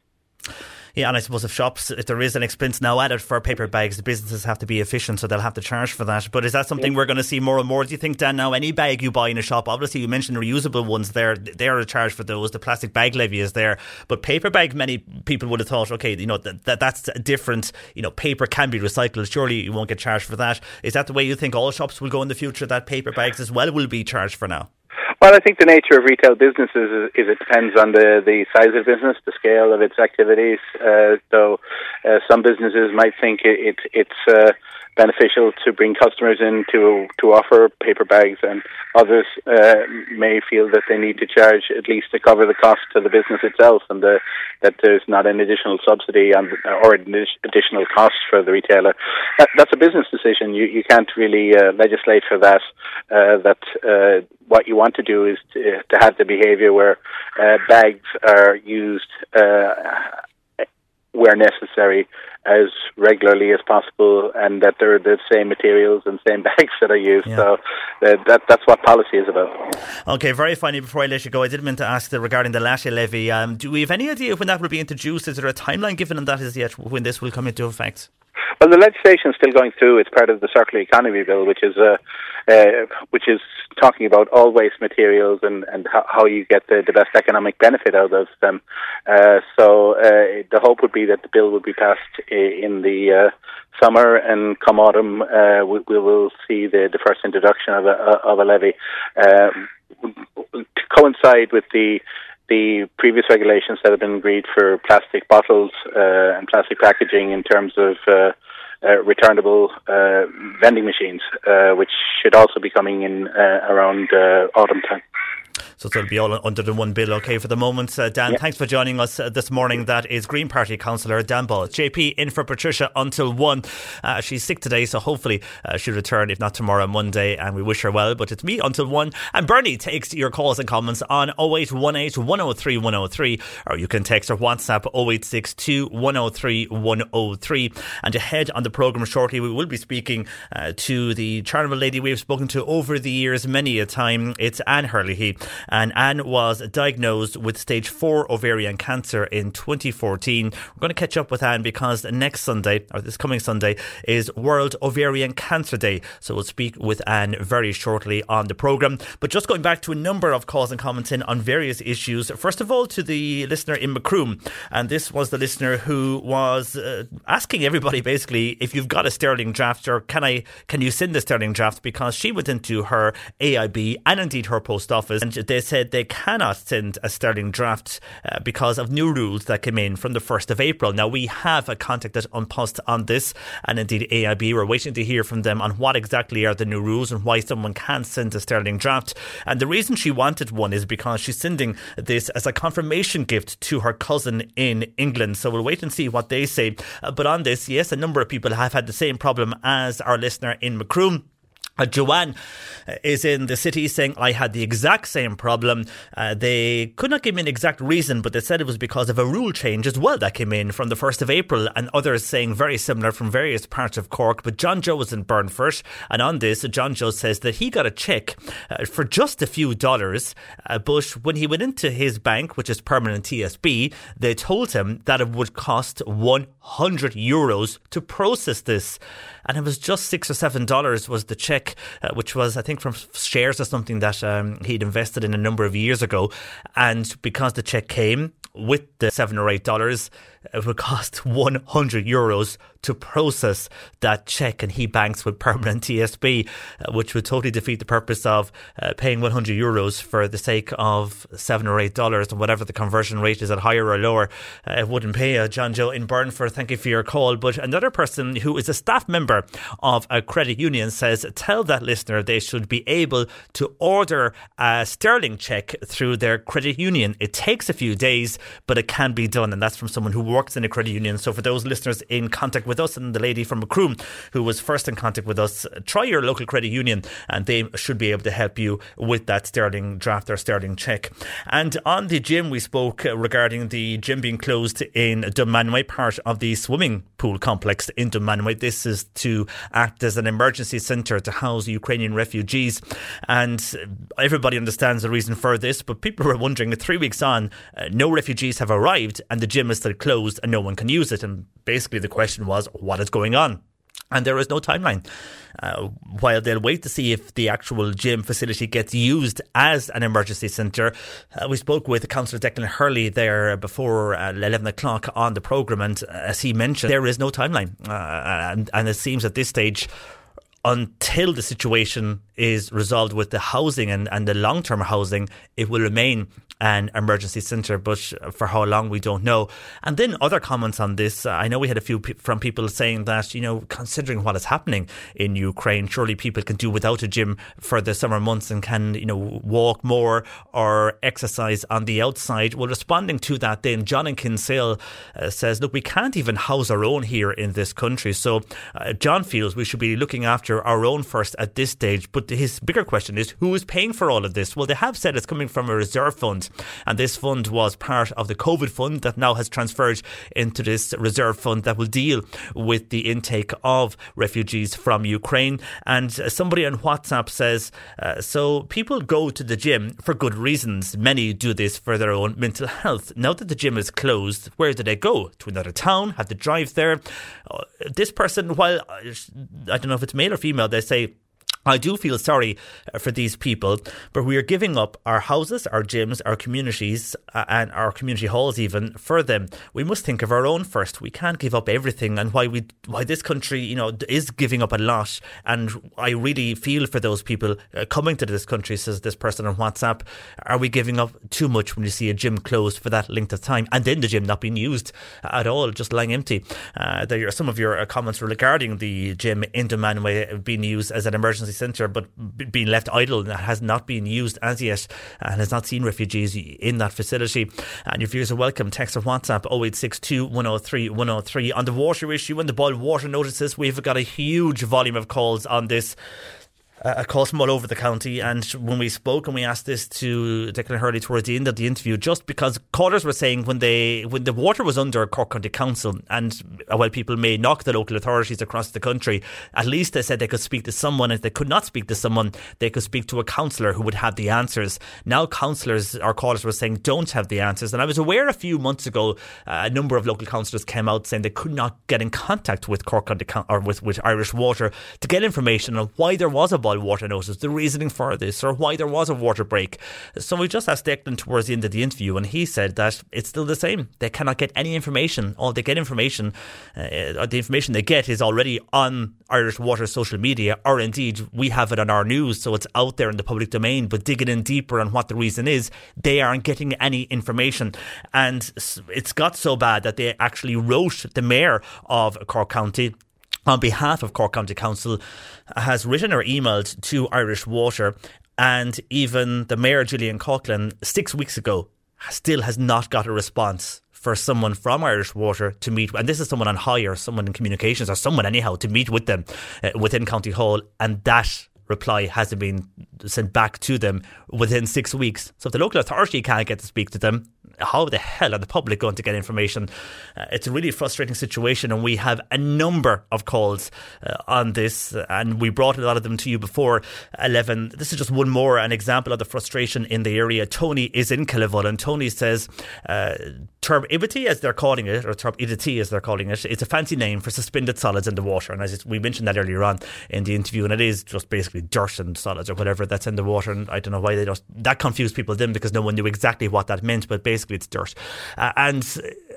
Yeah, and I suppose if shops, if there is an expense now added for paper bags, the businesses have to be efficient, so they'll have to charge for that. But is that something we're going to see more and more? Do you think, Dan, now any bag you buy in a shop, obviously you mentioned reusable ones there, they are a charge for those. The plastic bag levy is there. But paper bag, many people would have thought, okay, you know, that, that that's different. You know, paper can be recycled. Surely you won't get charged for that. Is that the way you think all shops will go in the future, that paper bags as well will be charged for now? Well, I think the nature of retail businesses is, is it depends on the, the size of business, the scale of its activities. Uh, so, uh, some businesses might think it, it it's uh, beneficial to bring customers in to to offer paper bags, and others uh, may feel that they need to charge at least to cover the cost to the business itself, and the, that there's not an additional subsidy on, or an additional cost for the retailer. That, that's a business decision. You you can't really uh, legislate for that. Uh, that uh, what you want to do is to, to have the behaviour where uh, bags are used uh, where necessary as regularly as possible and that they're the same materials and same (laughs) bags that are used. Yeah. So uh, that that's what policy is about. Okay, very finally, before I let you go, I did mean to ask the, regarding the latte levy. Um, do we have any idea when that will be introduced? Is there a timeline given on that as yet when this will come into effect? Well, the legislation is still going through. It's part of the circular economy bill, which is uh, uh, which is talking about all waste materials and, and how, how you get the, the best economic benefit out of them. Uh, so uh, the hope would be that the bill would be passed in the uh, summer and come autumn uh, we, we, will see the, the first introduction of a, of a levy uh, to coincide with the the previous regulations that have been agreed for plastic bottles uh, and plastic packaging in terms of uh, uh, returnable uh, vending machines, uh, which should also be coming in uh, around autumn time. So it'll be all under the one bill, okay, for the moment. Uh, Dan, thanks for joining us uh, this morning. That is Green Party Councillor Dan Boyle. JP in for Patricia until 1. Uh, she's sick today, so hopefully uh, she'll return, if not tomorrow, Monday, and we wish her well. But it's me until 1. And Bernie takes your calls and comments on 0818 103 103, or you can text or WhatsApp 0862 103 103. And ahead on the programme shortly, we will be speaking uh, to the charitable lady we've spoken to over the years many a time. It's Anne Herlihy and Anne was diagnosed with stage 4 ovarian cancer in 2014. We're going to catch up with Anne because next Sunday, or this coming Sunday, is World Ovarian Cancer Day. So we'll speak with Anne very shortly on the programme. But just going back to a number of calls and comments in on various issues. First of all, to the listener in Macroom, and this was the listener who was uh, asking everybody basically if you've got a sterling draft or can I can you send the sterling draft because she went into her AIB and indeed her post office and they said they cannot send a sterling draft uh, because of new rules that came in from the 1st of April. Now, we have a contacted An Post on this, and indeed AIB. We're waiting to hear from them on what exactly are the new rules and why someone can't send a sterling draft. And the reason she wanted one is because she's sending this as a confirmation gift to her cousin in England. So we'll wait and see what they say. Uh, but on this, yes, a number of people have had the same problem as our listener in Macroom. Uh, Joanne uh, is in the city saying, I had the exact same problem. Uh, they could not give me an exact reason, but they said it was because of a rule change as well that came in from the 1st of April, and others saying very similar from various parts of Cork. But John Joe was in Burnfort, and on this, John Joe says that he got a cheque uh, for just a few dollars, uh, but when he went into his bank, which is Permanent TSB, they told him that it would cost 100 euros to process this and it was just six or seven dollars was the check, uh, which was I think from shares or something that um, he'd invested in a number of years ago, and because the check came with the seven or eight dollars, it would cost 100 euros to process that check, and he banks with Permanent TSB, uh, which would totally defeat the purpose of uh, paying 100 euros for the sake of seven or eight dollars, and whatever the conversion rate is at higher or lower, uh, it wouldn't pay. Uh, John Joe in Burnfort, thank you for your call. But another person who is a staff member of a credit union says, tell that listener they should be able to order a sterling check through their credit union. It takes a few days, but it can be done, and that's from someone who works in a credit union. So for those listeners in contact with us and the lady from Macroom who was first in contact with us, try your local credit union and they should be able to help you with that sterling draft or sterling check. And on the gym, we spoke regarding the gym being closed in Dunmanway, part of the swimming pool complex in Dunmanway. This is to act as an emergency centre to house Ukrainian refugees. And everybody understands the reason for this, but people were wondering three weeks on, uh, no refugees have arrived and the gym is still closed and no one can use it. And basically, the question was, what is going on? And there is no timeline. Uh, while they'll wait to see if the actual gym facility gets used as an emergency centre, uh, we spoke with Councillor Declan Hurley there before uh, 11 o'clock on the programme, and as he mentioned, there is no timeline. Uh, and, and it seems at this stage, until the situation is resolved with the housing and, and the long term housing, it will remain an emergency centre, but for how long we don't know. And then other comments on this. I know we had a few pe- from people saying that, you know, considering what is happening in Ukraine, surely people can do without a gym for the summer months and can, you know, walk more or exercise on the outside. Well, responding to that, then John in Kinsale uh, says, look, we can't even house our own here in this country. So uh, John feels we should be looking after our own first at this stage. But his bigger question is, who is paying for all of this? Well, they have said it's coming from a reserve fund And this fund was part of the COVID fund that now has transferred into this reserve fund that will deal with the intake of refugees from Ukraine. And somebody on WhatsApp says, uh, so people go to the gym for good reasons. Many do this for their own mental health. Now that the gym is closed, where do they go? To another town? Have to drive there? Uh, this person, while I don't know if it's male or female, they say I do feel sorry uh, for these people, but we are giving up our houses, our gyms, our communities, uh, and our community halls even for them. We must think of our own first. We can't give up everything, and why we why this country, you know, is giving up a lot. And I really feel for those people uh, coming to this country. Says this person on WhatsApp, are we giving up too much when you see a gym closed for that length of time, and then the gym not being used at all, just lying empty? Uh, there are some of your uh, comments regarding the gym in Dunmanway being used as an emergency centre, but being left idle and has not been used as yet and has not seen refugees in that facility. And your viewers are welcome. Text or WhatsApp 0862 103 103. On the water issue and the boil water notices, we've got a huge volume of calls on this uh, across from all over the county. And when we spoke and we asked this to Declan Hurley towards the end of the interview, just because callers were saying when they when the water was under Cork County Council, and uh, while people may knock the local authorities across the country, at least they said they could speak to someone. If they could not speak to someone, they could speak to a councillor who would have the answers. Now councillors or callers were saying don't have the answers. And I was aware a few months ago, uh, a number of local councillors came out saying they could not get in contact with Cork County or with, with Irish Water to get information on why there was a boil water notice, the reasoning for this, or why there was a water break. So we just asked Declan towards the end of the interview, and he said that it's still the same. They cannot get any information. All they get information, uh, the information they get is already on Irish Water social media, or indeed we have it on our news, so it's out there in the public domain. But digging in deeper on what the reason is, they aren't getting any information, and it's got so bad that they actually wrote the mayor of Cork County on behalf of Cork County Council has written or emailed to Irish Water and even the Mayor Gillian Coughlan six weeks ago still has not got a response for someone from Irish Water to meet, and this is someone on hire, someone in communications, or someone anyhow to meet with them uh, within County Hall, and that reply hasn't been sent back to them within six weeks. So if the local authority can't get to speak to them, how the hell are the public going to get information? Uh, it's a really frustrating situation, and we have a number of calls uh, on this, and we brought a lot of them to you before 11. This is just one more, an example of the frustration in the area. Tony is in Killavullen, and Tony says uh, turbidity, as they're calling it, or turbidity, as they're calling it, it's a fancy name for suspended solids in the water. And as we mentioned that earlier on in the interview, and it is just basically dirt and solids or whatever that's in the water. And I don't know why they just, that confused people then because no one knew exactly what that meant, but basically it's dirt. Uh, and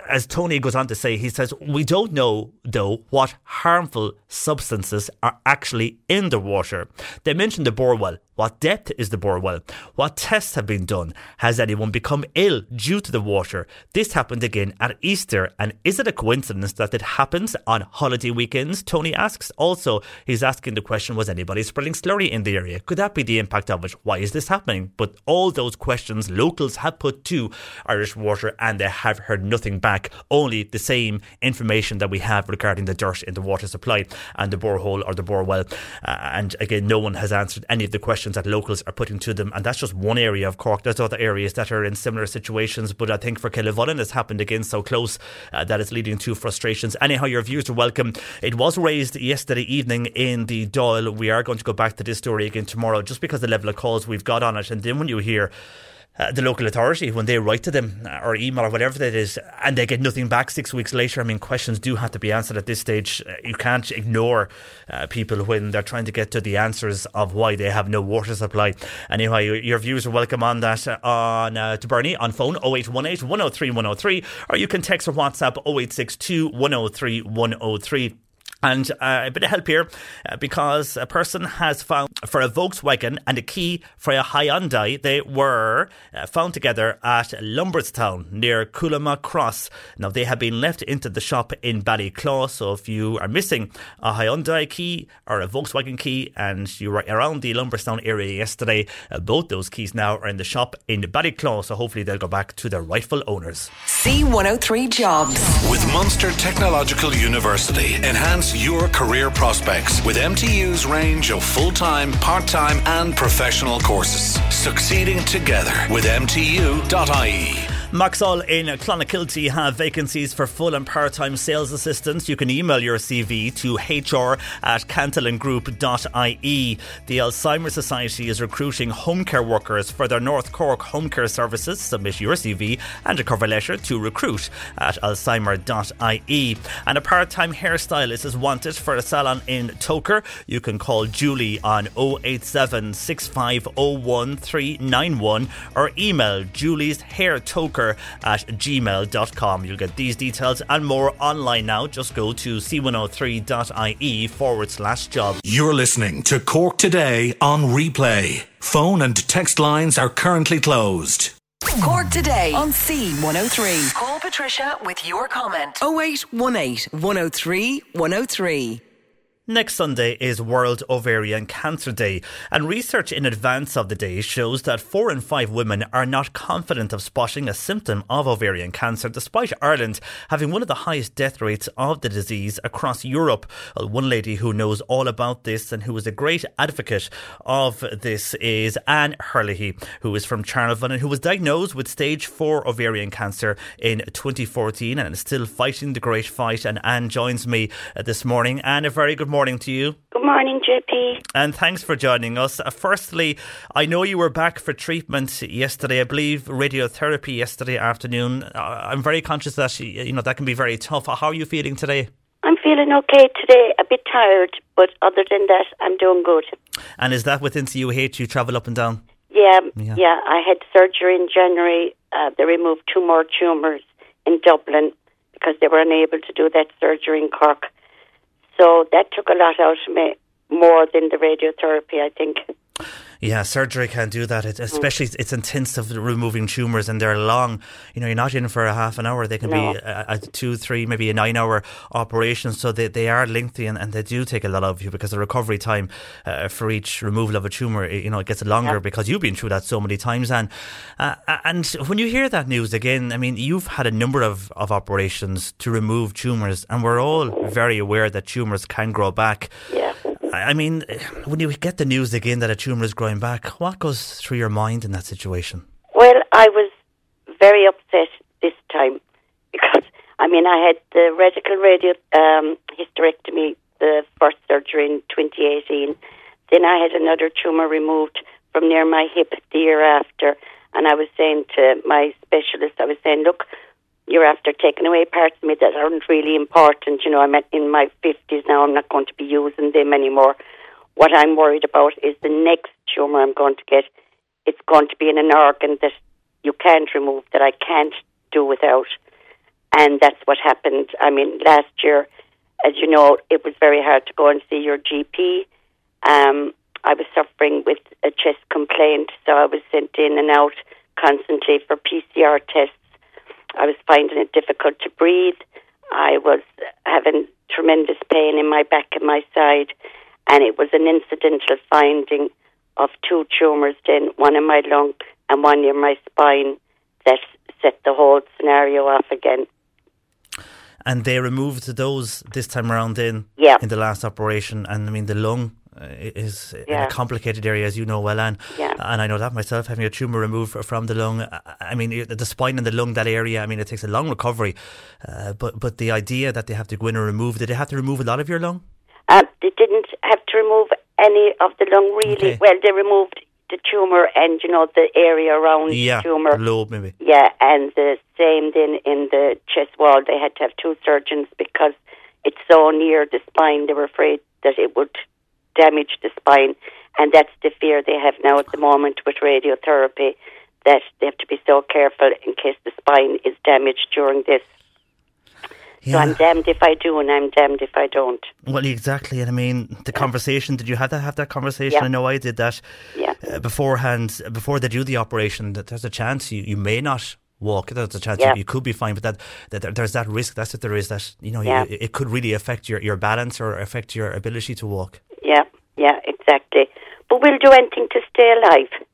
as Tony goes on to say, he says, we don't know, though, what harmful substances are actually in the water. They mentioned the bore well. What depth is the bore well? What tests have been done? Has anyone become ill due to the water? This happened again at Easter, and is it a coincidence that it happens on holiday weekends? Tony asks. Also, he's asking the question was anybody spreading slurry in the area? Could that be the impact of it? Why is this happening? But all those questions locals have put to Irish Water, and they have heard nothing back, only the same information that we have regarding the dirt in the water supply and the borehole or the bore well. Uh, and again, no one has answered any of the questions that locals are putting to them. And that's just one area of Cork. There's other areas that are in similar situations, but I think for Killavullen it's happened again so close uh, that it's leading to frustrations. Anyhow, your views are welcome. It was raised yesterday evening in the Dáil. We are going to go back to this story again tomorrow just because the level of calls we've got on it. And then when you hear uh, the local authority when they write to them uh, or email or whatever that is, and they get nothing back six weeks later. I mean, questions do have to be answered at this stage. Uh, you can't ignore uh, people when they're trying to get to the answers of why they have no water supply. Anyway, your, views are welcome on that uh, on uh, to Bernie on phone 0818 103 103, or you can text or WhatsApp 0862 103 103. And uh, a bit of help here uh, because a person has found for a Volkswagen and a key for a Hyundai. They were uh, found together at Lumberstown near Coolama Cross. Now they have been left into the shop in Ballyclaw. So if you are missing a Hyundai key or a Volkswagen key and you were around the Lumberstown area yesterday, uh, both those keys now are in the shop in Ballyclaw. So hopefully they'll go back to their rightful owners. C103 Jobs with Munster Technological University. Enhance your career prospects with MTU's range of full time, part time, and professional courses. Succeeding together with MTU.ie. Maxall in Clonakilty have vacancies for full and part time sales assistants. You can email your CV to hr at cantillangroup.ie. The Alzheimer's Society is recruiting home care workers for their North Cork home care services. Submit your CV and a cover letter to recruit at alzheimer.ie. And a part time hairstylist is wanted for a salon in Togher. You can call Julie on 087 6501391 or email Julie's Hair Togher at gmail.com. You'll get these details and more online now. Just go to c103.ie forward slash job. You're listening to Cork Today on replay. Phone and text lines are currently closed. Cork today on C103. Call Patricia with your comment. 0818 103 103. Next Sunday is World Ovarian Cancer Day, and research in advance of the day shows that four in five women are not confident of spotting a symptom of ovarian cancer, despite Ireland having one of the highest death rates of the disease across Europe. One lady who knows all about this and who is a great advocate of this is Anne Herlihy, who is from Charleville and who was diagnosed with stage four ovarian cancer in 2014 and is still fighting the great fight. And Anne joins me uh, this morning. Anne, a very good morning to you. Good morning, JP. And thanks for joining us. Uh, firstly, I know you were back for treatment yesterday. I believe radiotherapy yesterday afternoon. Uh, I'm very conscious that you know that can be very tough. How are you feeling today? I'm feeling okay today. A bit tired, but other than that, I'm doing good. And is that within CUH? You travel up and down. Yeah, yeah. yeah I had surgery in January. Uh, they removed two more tumours in Dublin because they were unable to do that surgery in Cork. So that took a lot out of me, more than the radiotherapy, I think. Yeah, surgery can't do that. It, especially mm. it's intensive removing tumours and they're long. You know, you're not in for a half an hour. They can no. be a, a, two, three, maybe a nine hour operation. So they, they are lengthy and, and they do take a lot of you because the recovery time uh, for each removal of a tumour, you know, it gets longer yeah. because you've been through that so many times. And, uh, and when you hear that news again, I mean, you've had a number of, of operations to remove tumours and we're all very aware that tumours can grow back. Yeah. I mean, when you get the news again that a tumour is growing back, what goes through your mind in that situation? Well, I was very upset this time (laughs) because, I mean, I had the radical radio um, hysterectomy, the first surgery in 2018. Then I had another tumour removed from near my hip the year after. And I was saying to my specialist, I was saying, look, you're after taking away parts of me that aren't really important. You know, I'm in my 50s now, I'm not going to be using them anymore. What I'm worried about is the next tumour I'm going to get. It's going to be in an organ that you can't remove, that I can't do without. And that's what happened. I mean, last year, as you know, it was very hard to go and see your GP. Um, I was suffering with a chest complaint, so I was sent in and out constantly for PCR tests I was finding it difficult to breathe. I was having tremendous pain in my back and my side, and it was an incidental finding of two tumours, then one in my lung and one near my spine, that set the whole scenario off again. And they removed those this time around in yeah. in the last operation, and I mean the lung is yeah. a complicated area, as you know well, Anne. Yeah. And I know that myself, having a tumour removed from the lung. I mean, the spine and the lung, that area, I mean, it takes a long recovery. Uh, but but the idea that they have to go in and remove, did they have to remove a lot of your lung? Uh, they didn't have to remove any of the lung, really. Okay. Well, they removed the tumour and, you know, the area around yeah, the tumour. lobe, maybe. Yeah, and the same then in the chest wall. They had to have two surgeons because it's so near the spine, they were afraid that it would damage the spine. And that's the fear they have now at the moment with radiotherapy, that they have to be so careful in case the spine is damaged during this. Yeah. So I'm damned if I do, and I'm damned if I don't. Well, exactly. And I mean, the yeah. conversation. Did you have to have that conversation? Yeah. I know I did that. Yeah. Uh, beforehand, before they do the operation, that there's a chance you, you may not walk. There's a chance you, you, could be fine, but that, that there's that risk. That's what there is. That you know, you, it could really affect your, your balance or affect your ability to walk. Yeah, yeah, exactly. But we'll do anything to stay alive.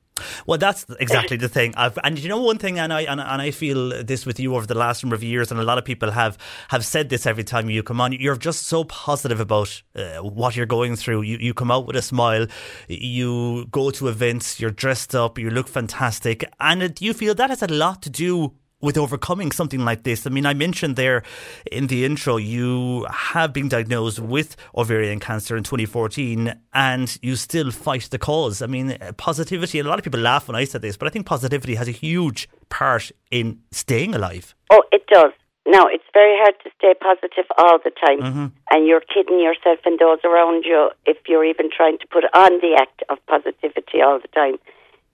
Well, that's exactly the thing. I've, and you know one thing, and I and, and I feel this with you over the last number of years, and a lot of people have have said this every time you come on. You're just so positive about uh, what you're going through. You you come out with a smile. You go to events. You're dressed up. You look fantastic. And do you feel that has a lot to do with overcoming something like this? I mean, I mentioned there in the intro, you have been diagnosed with ovarian cancer in 2014 and you still fight the cause. I mean, positivity, and a lot of people laugh when I said this, but I think positivity has a huge part in staying alive. Oh, it does. Now, it's very hard to stay positive all the time, mm-hmm. and you're kidding yourself and those around you if you're even trying to put on the act of positivity all the time.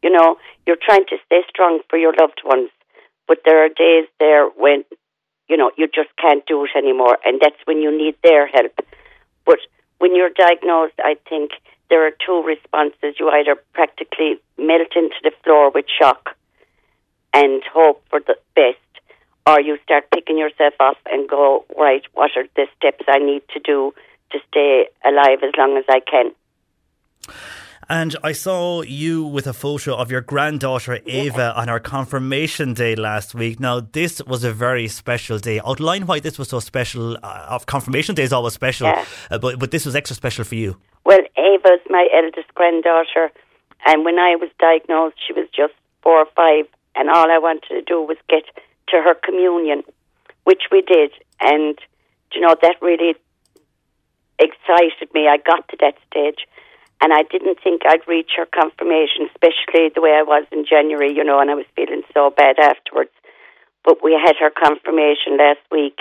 You know, you're trying to stay strong for your loved ones but there are days there when, you know, you just can't do it anymore, and that's when you need their help. But when you're diagnosed, I think there are two responses. You either practically melt into the floor with shock and hope for the best, or you start picking yourself up and go, right, what are the steps I need to do to stay alive as long as I can? And I saw you with a photo of your granddaughter Ava on her confirmation day last week. Now, this was a very special day. Outline why this was so special. Uh, of confirmation day is always special, yeah. uh, but but this was extra special for you. Well, Ava's my eldest granddaughter, and when I was diagnosed, she was just four or five, and all I wanted to do was get to her communion, which we did, and you know that really excited me. I got to that stage and I didn't think I'd reach her confirmation, especially the way I was in January, you know, and I was feeling so bad afterwards. But we had her confirmation last week,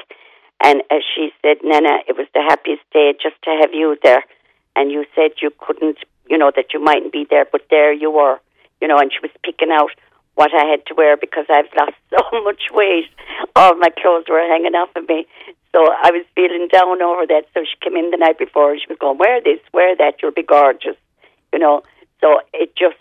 and as she said, Nana, it was the happiest day just to have you there. And you said you couldn't, you know, that you mightn't be there, but there you were, you know, and she was picking out what I had to wear because I've lost (laughs) so much weight. All my clothes were hanging off of me. So I was feeling down over that. So she came in the night before and she was going, wear this, wear that, you'll be gorgeous, you know. So it just,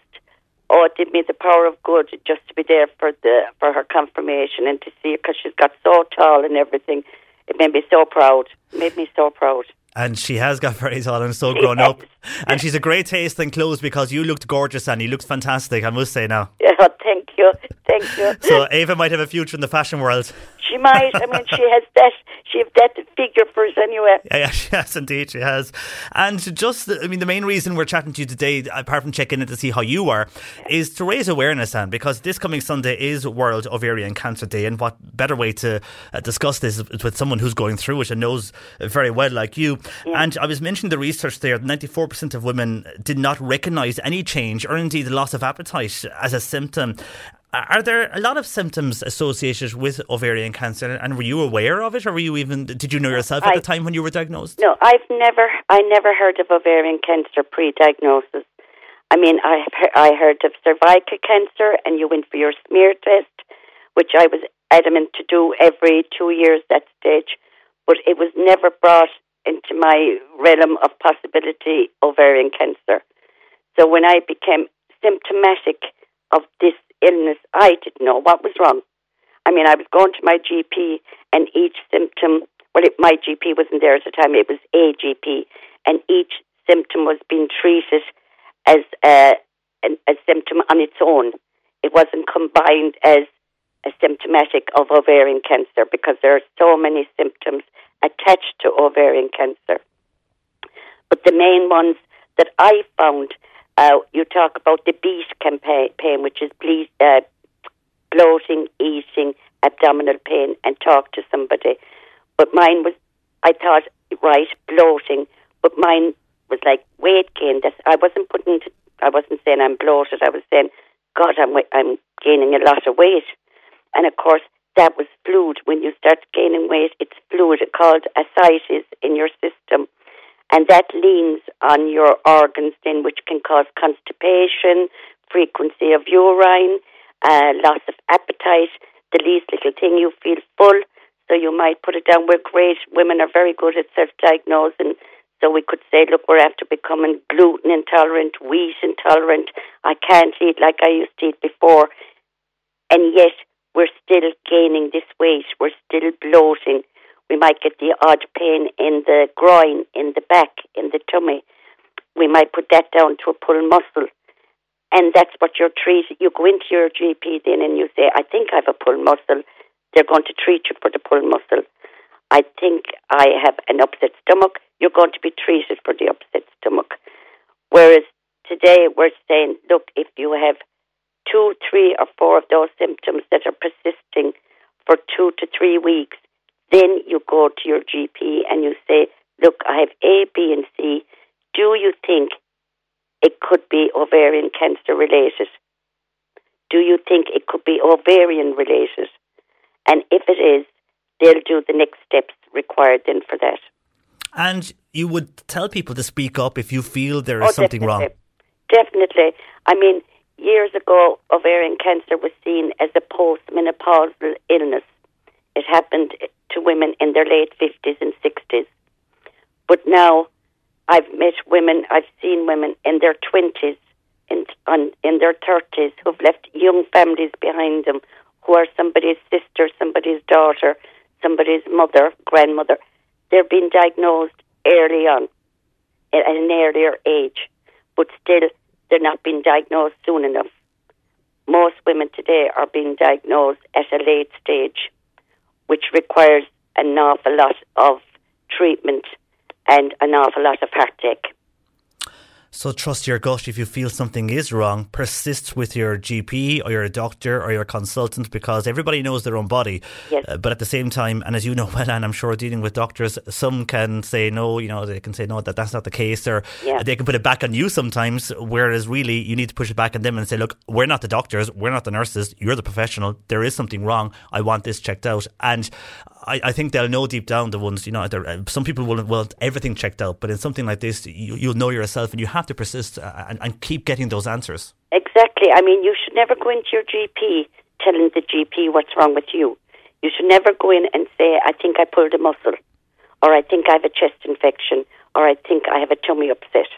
oh, it did me the power of good just to be there for the for her confirmation and to see her because she's got so tall and everything. It made me so proud. It made me so proud. And she has got (laughs) very tall and so grown up. And she's a great taste in clothes because you looked gorgeous and you looked fantastic, I must say now. Yeah, thank you. Thank you. So Ava might have a future in the fashion world. She might. I mean, she has that. She has that figure for us anyway. Yeah, (laughs) she has indeed. She has. And just, I mean, the main reason we're chatting to you today, apart from checking in to see how you are, is to raise awareness, and because this coming Sunday is World Ovarian Cancer Day, and what better way to uh, discuss this is with someone who's going through it and knows very well, like you. Yeah. And I was mentioning the research there. Ninety four percent of women did not recognise any change, or indeed the loss of appetite, as a symptom. Are there a lot of symptoms associated with ovarian cancer, and were you aware of it, or were you even? Did you know yourself at I, the time when you were diagnosed? No, I've never, I never heard of ovarian cancer pre-diagnosis. I mean, I I heard of cervical cancer, and you went for your smear test, which I was adamant to do every two years at that stage, but it was never brought into my realm of possibility ovarian cancer. So when I became symptomatic of this illness, I didn't know what was wrong. I mean, I was going to my GP, and each symptom, well, it, my GP wasn't there at the time, it was a GP, and each symptom was being treated as uh, a, a, a symptom on its own. It wasn't combined as symptomatic of ovarian cancer because there are so many symptoms attached to ovarian cancer. But the main ones that I found uh, you talk about the BEAT campaign, which is ble- uh, bloating, eating, abdominal pain, and talk to somebody. But mine was, I thought, right, bloating, but mine was like weight gain. That's, I wasn't putting, I wasn't saying I'm bloated. I was saying, God, I'm I'm gaining a lot of weight, and of course that was fluid. When you start gaining weight, it's fluid. Called ascites in your system and that leans on your organs then, which can cause constipation, frequency of urine, uh, loss of appetite. The least little thing you feel full, so you might put it down. We're great. Women are very good at self-diagnosing. So we could say, look, we're after becoming gluten intolerant, wheat intolerant. I can't eat like I used to eat before. And yet we're still gaining this weight. We're still bloating. We might get the odd pain in the groin, in the back, in the tummy. We might put that down to a pull muscle. and that's what you're treated. You go into your GP then and you say, I think I have a pull muscle. They're going to treat you for the pull muscle. I think I have an upset stomach. You're going to be treated for the upset stomach. Whereas today we're saying, look, if you have two, three, or four of those symptoms that are persisting for two to three weeks, then you go to your GP and you say, look, I have A, B, and C. Do you think it could be ovarian cancer related? Do you think it could be ovarian related? And if it is, they'll do the next steps required then for that. And you would tell people to speak up if you feel there is Oh, something definitely. wrong. Definitely. I mean, years ago, ovarian cancer was seen as a postmenopausal illness. It happened to women in their late 50s and 60s. But now, I've met women, I've seen women in their 20s, in, on, in their 30s, who've left young families behind them, who are somebody's sister, somebody's daughter, somebody's mother, grandmother. They're being diagnosed early on, at an earlier age, but still they're not being diagnosed soon enough. Most women today are being diagnosed at a late stage, which requires an awful lot of treatment and an awful lot of heartache. So trust your gut if you feel something is wrong. Persist with your GP or your doctor or your consultant because everybody knows their own body. Yes. Uh, but at the same time, and as you know (laughs) well, and I'm sure dealing with doctors, some can say no. You know, they can say no that that's not the case, or Yeah. they can put it back on you sometimes. Whereas really, you need to push it back on them and say, look, we're not the doctors, we're not the nurses. You're the professional. There is something wrong. I want this checked out. And I, I think they'll know deep down the ones, you know, uh, some people will want everything checked out, but in something like this, you, you'll know yourself and you have to persist uh, and, and keep getting those answers. Exactly. I mean, you should never go into your GP telling the GP what's wrong with you. You should never go in and say, I think I pulled a muscle, or I think I have a chest infection, or I think I have a tummy upset,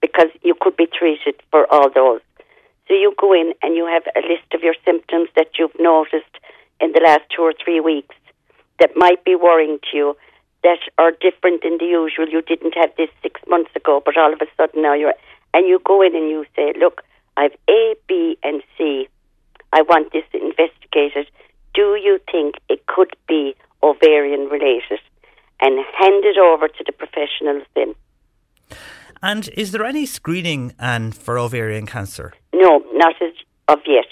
because you could be treated for all those. So you go in and you have a list of your symptoms that you've noticed in the last two or three weeks that might be worrying to you, that are different than the usual. You didn't have this six months ago, but all of a sudden now you're, and you go in and you say, look, I have A, B, and C. I want this investigated. Do you think it could be ovarian related? And hand it over to the professionals then. And is there any screening and for ovarian cancer? No, not as of yet.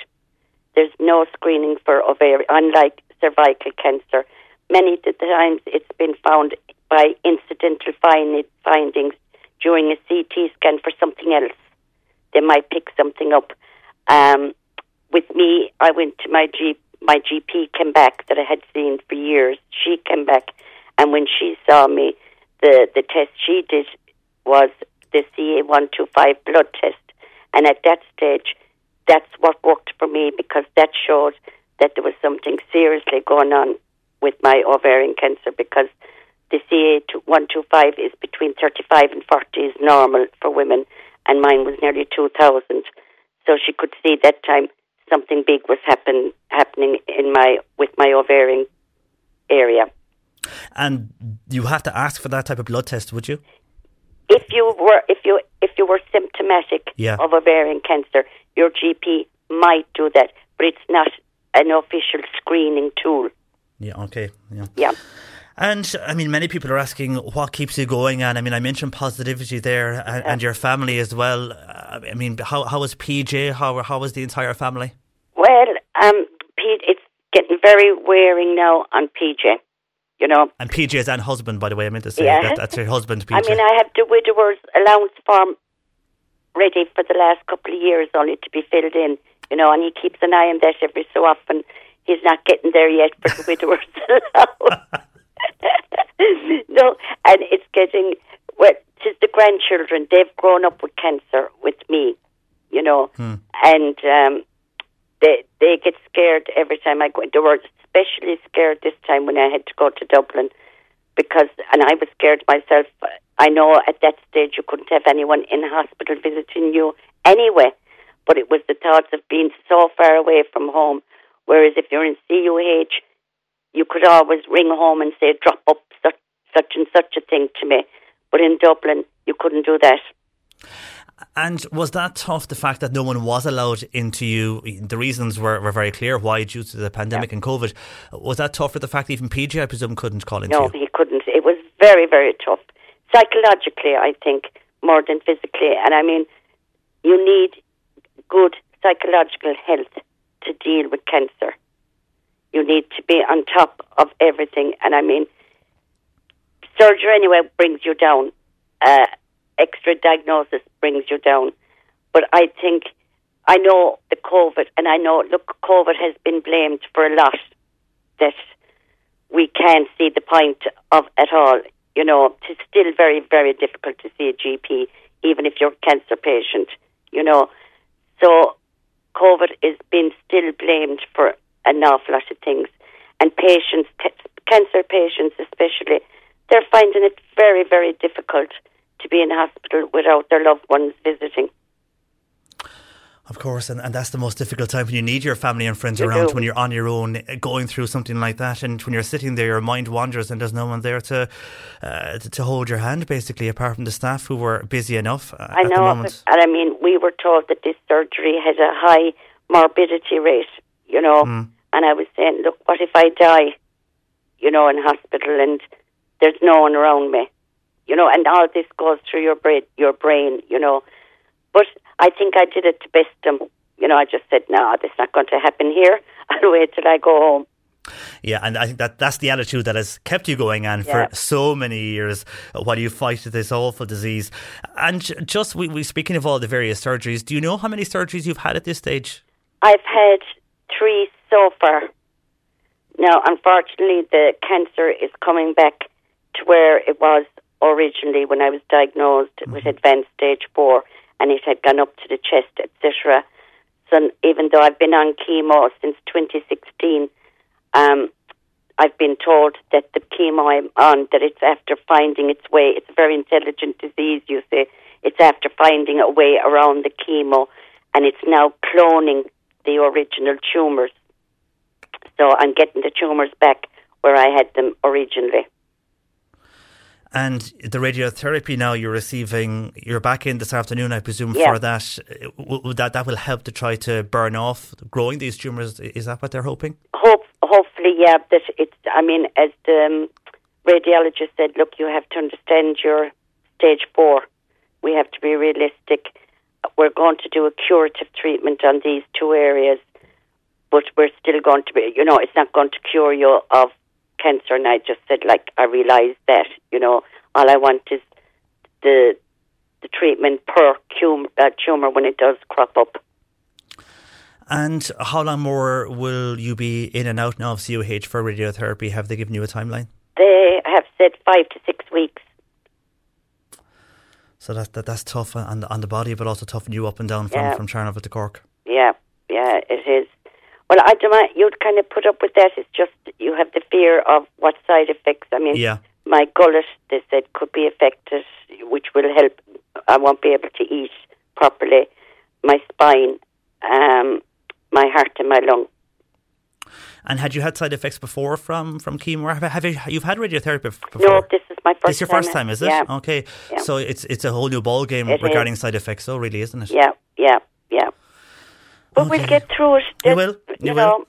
There's no screening for ovarian, unlike cervical cancer. Many times it's been found by incidental find, findings during a CT scan for something else. They might pick something up. Um, with me, I went to my G, my GP came back that I had seen for years. She came back, and when she saw me, the the test she did was the CA one two five blood test, and at that stage, that's what worked for me because that showed that there was something seriously going on with my ovarian cancer because the CA one two five is between thirty five and forty is normal for women, and mine was nearly two thousand. So she could see that time something big was happen happening in my with my ovarian area. And you have to ask for that type of blood test, would you? If you were if you if you were symptomatic Yeah. of ovarian cancer, your GP might do that, but it's not an official screening tool. Yeah, okay. Yeah. Yeah. And I mean, many people are asking what keeps you going. And I mean, I mentioned positivity there and, and your family as well. Uh, I mean, how how was PJ? How how was the entire family? Well, um, it's getting very wearing now on PJ. You know, And PJ's and husband, by the way, I meant to say Yeah. that that's your husband, PJ. I mean, I have the widower's allowance form ready for the last couple of years, only to be filled in. You know, and he keeps an eye on that every so often. He's not getting there yet for the widower's (laughs) no, and it's getting well. Tis the grandchildren. They've grown up with cancer with me. You know, and um, they they get scared every time I go. They were especially scared this time when I had to go to Dublin because, and I was scared myself. I know at that stage you couldn't have anyone in hospital visiting you anyway, but it was the thoughts of being so far away from home. Whereas if you're in CUH, you could always ring home and say, drop up such, such and such a thing to me. But in Dublin, you couldn't do that. And was that tough, the fact that no one was allowed into you? The reasons were, were very clear why, due to the pandemic yeah. and COVID. Was that tough for the fact that even PJ, I presume, couldn't call into no, you? No, he couldn't. It was very, very tough. Psychologically, I think, more than physically. And I mean, you need good psychological health to deal with cancer. You need to be on top of everything. And I mean, surgery anyway brings you down. Uh, extra diagnosis brings you down. But I think, I know the COVID, and I know, look, COVID has been blamed for a lot that we can't see the point of at all. You know, it's still very, very difficult to see a GP, even if you're a cancer patient, you know. So COVID is being still blamed for an awful lot of things. And patients, cancer patients especially, they're finding it very, very difficult to be in hospital without their loved ones visiting. Of course, and, and that's the most difficult time when you need your family and friends you around, do. when you're on your own uh, going through something like that, and when you're sitting there, your mind wanders and there's no one there to uh, to, hold your hand, basically, apart from the staff who were busy enough. Uh, I know, and I mean, we were told that this surgery had a high morbidity rate, you know, mm. and I was saying, look, what if I die, you know, in hospital and there's no one around me, you know, and all this goes through your brain, your brain, you know, but I think I did it to best them. You know, I just said, no, this is not going to happen here. I'll wait till I go home. Yeah, and I think that that's the attitude that has kept you going on yeah. for so many years while you fight this awful disease. And just we, we speaking of all the various surgeries, do you know how many surgeries you've had at this stage? I've had three so far. Now, unfortunately, the cancer is coming back to where it was originally when I was diagnosed mm-hmm. with advanced stage four and it had gone up to the chest, etc. So even though I've been on chemo since 2016, um, I've been told that the chemo I'm on, that it's after finding its way. It's a very intelligent disease, you say. It's after finding a way around the chemo, and it's now cloning the original tumours. So I'm getting the tumours back where I had them originally. And the radiotherapy now you're receiving, you're back in this afternoon, I presume, yeah. for that. that that will help to try to burn off growing these tumours. Is that what they're hoping? Hope, hopefully, yeah. That it's. I mean, as the um, radiologist said, look, you have to understand your stage four. We have to be realistic. We're going to do a curative treatment on these two areas, but we're still going to be. You know, it's not going to cure you of cancer, and I just said, like, I realised that, you know, all I want is the the treatment per uh, tumor when it does crop up. And how long more will you be in and out now of CUH for radiotherapy? Have they given you a timeline? They have said five to six weeks. So that, that that's tough on the, on the body, but also tough you up and down from, yeah. from Charleville to Cork. Yeah, yeah, it is. Well, I don't mind. You'd kind of put up with that. It's just you have the fear of what side effects. I mean, yeah. my gullet, they said, could be affected, which will help. I won't be able to eat properly. My spine, um, my heart, and my lung. And had you had side effects before from from chemo? Have, you you've had radiotherapy before? No, this is my first. This is your first time, is it? Yeah. Okay, yeah. so it's it's a whole new ball game it regarding is. side effects. So really, isn't it? Yeah, yeah. But Okay. we'll get through it. You will, you you know,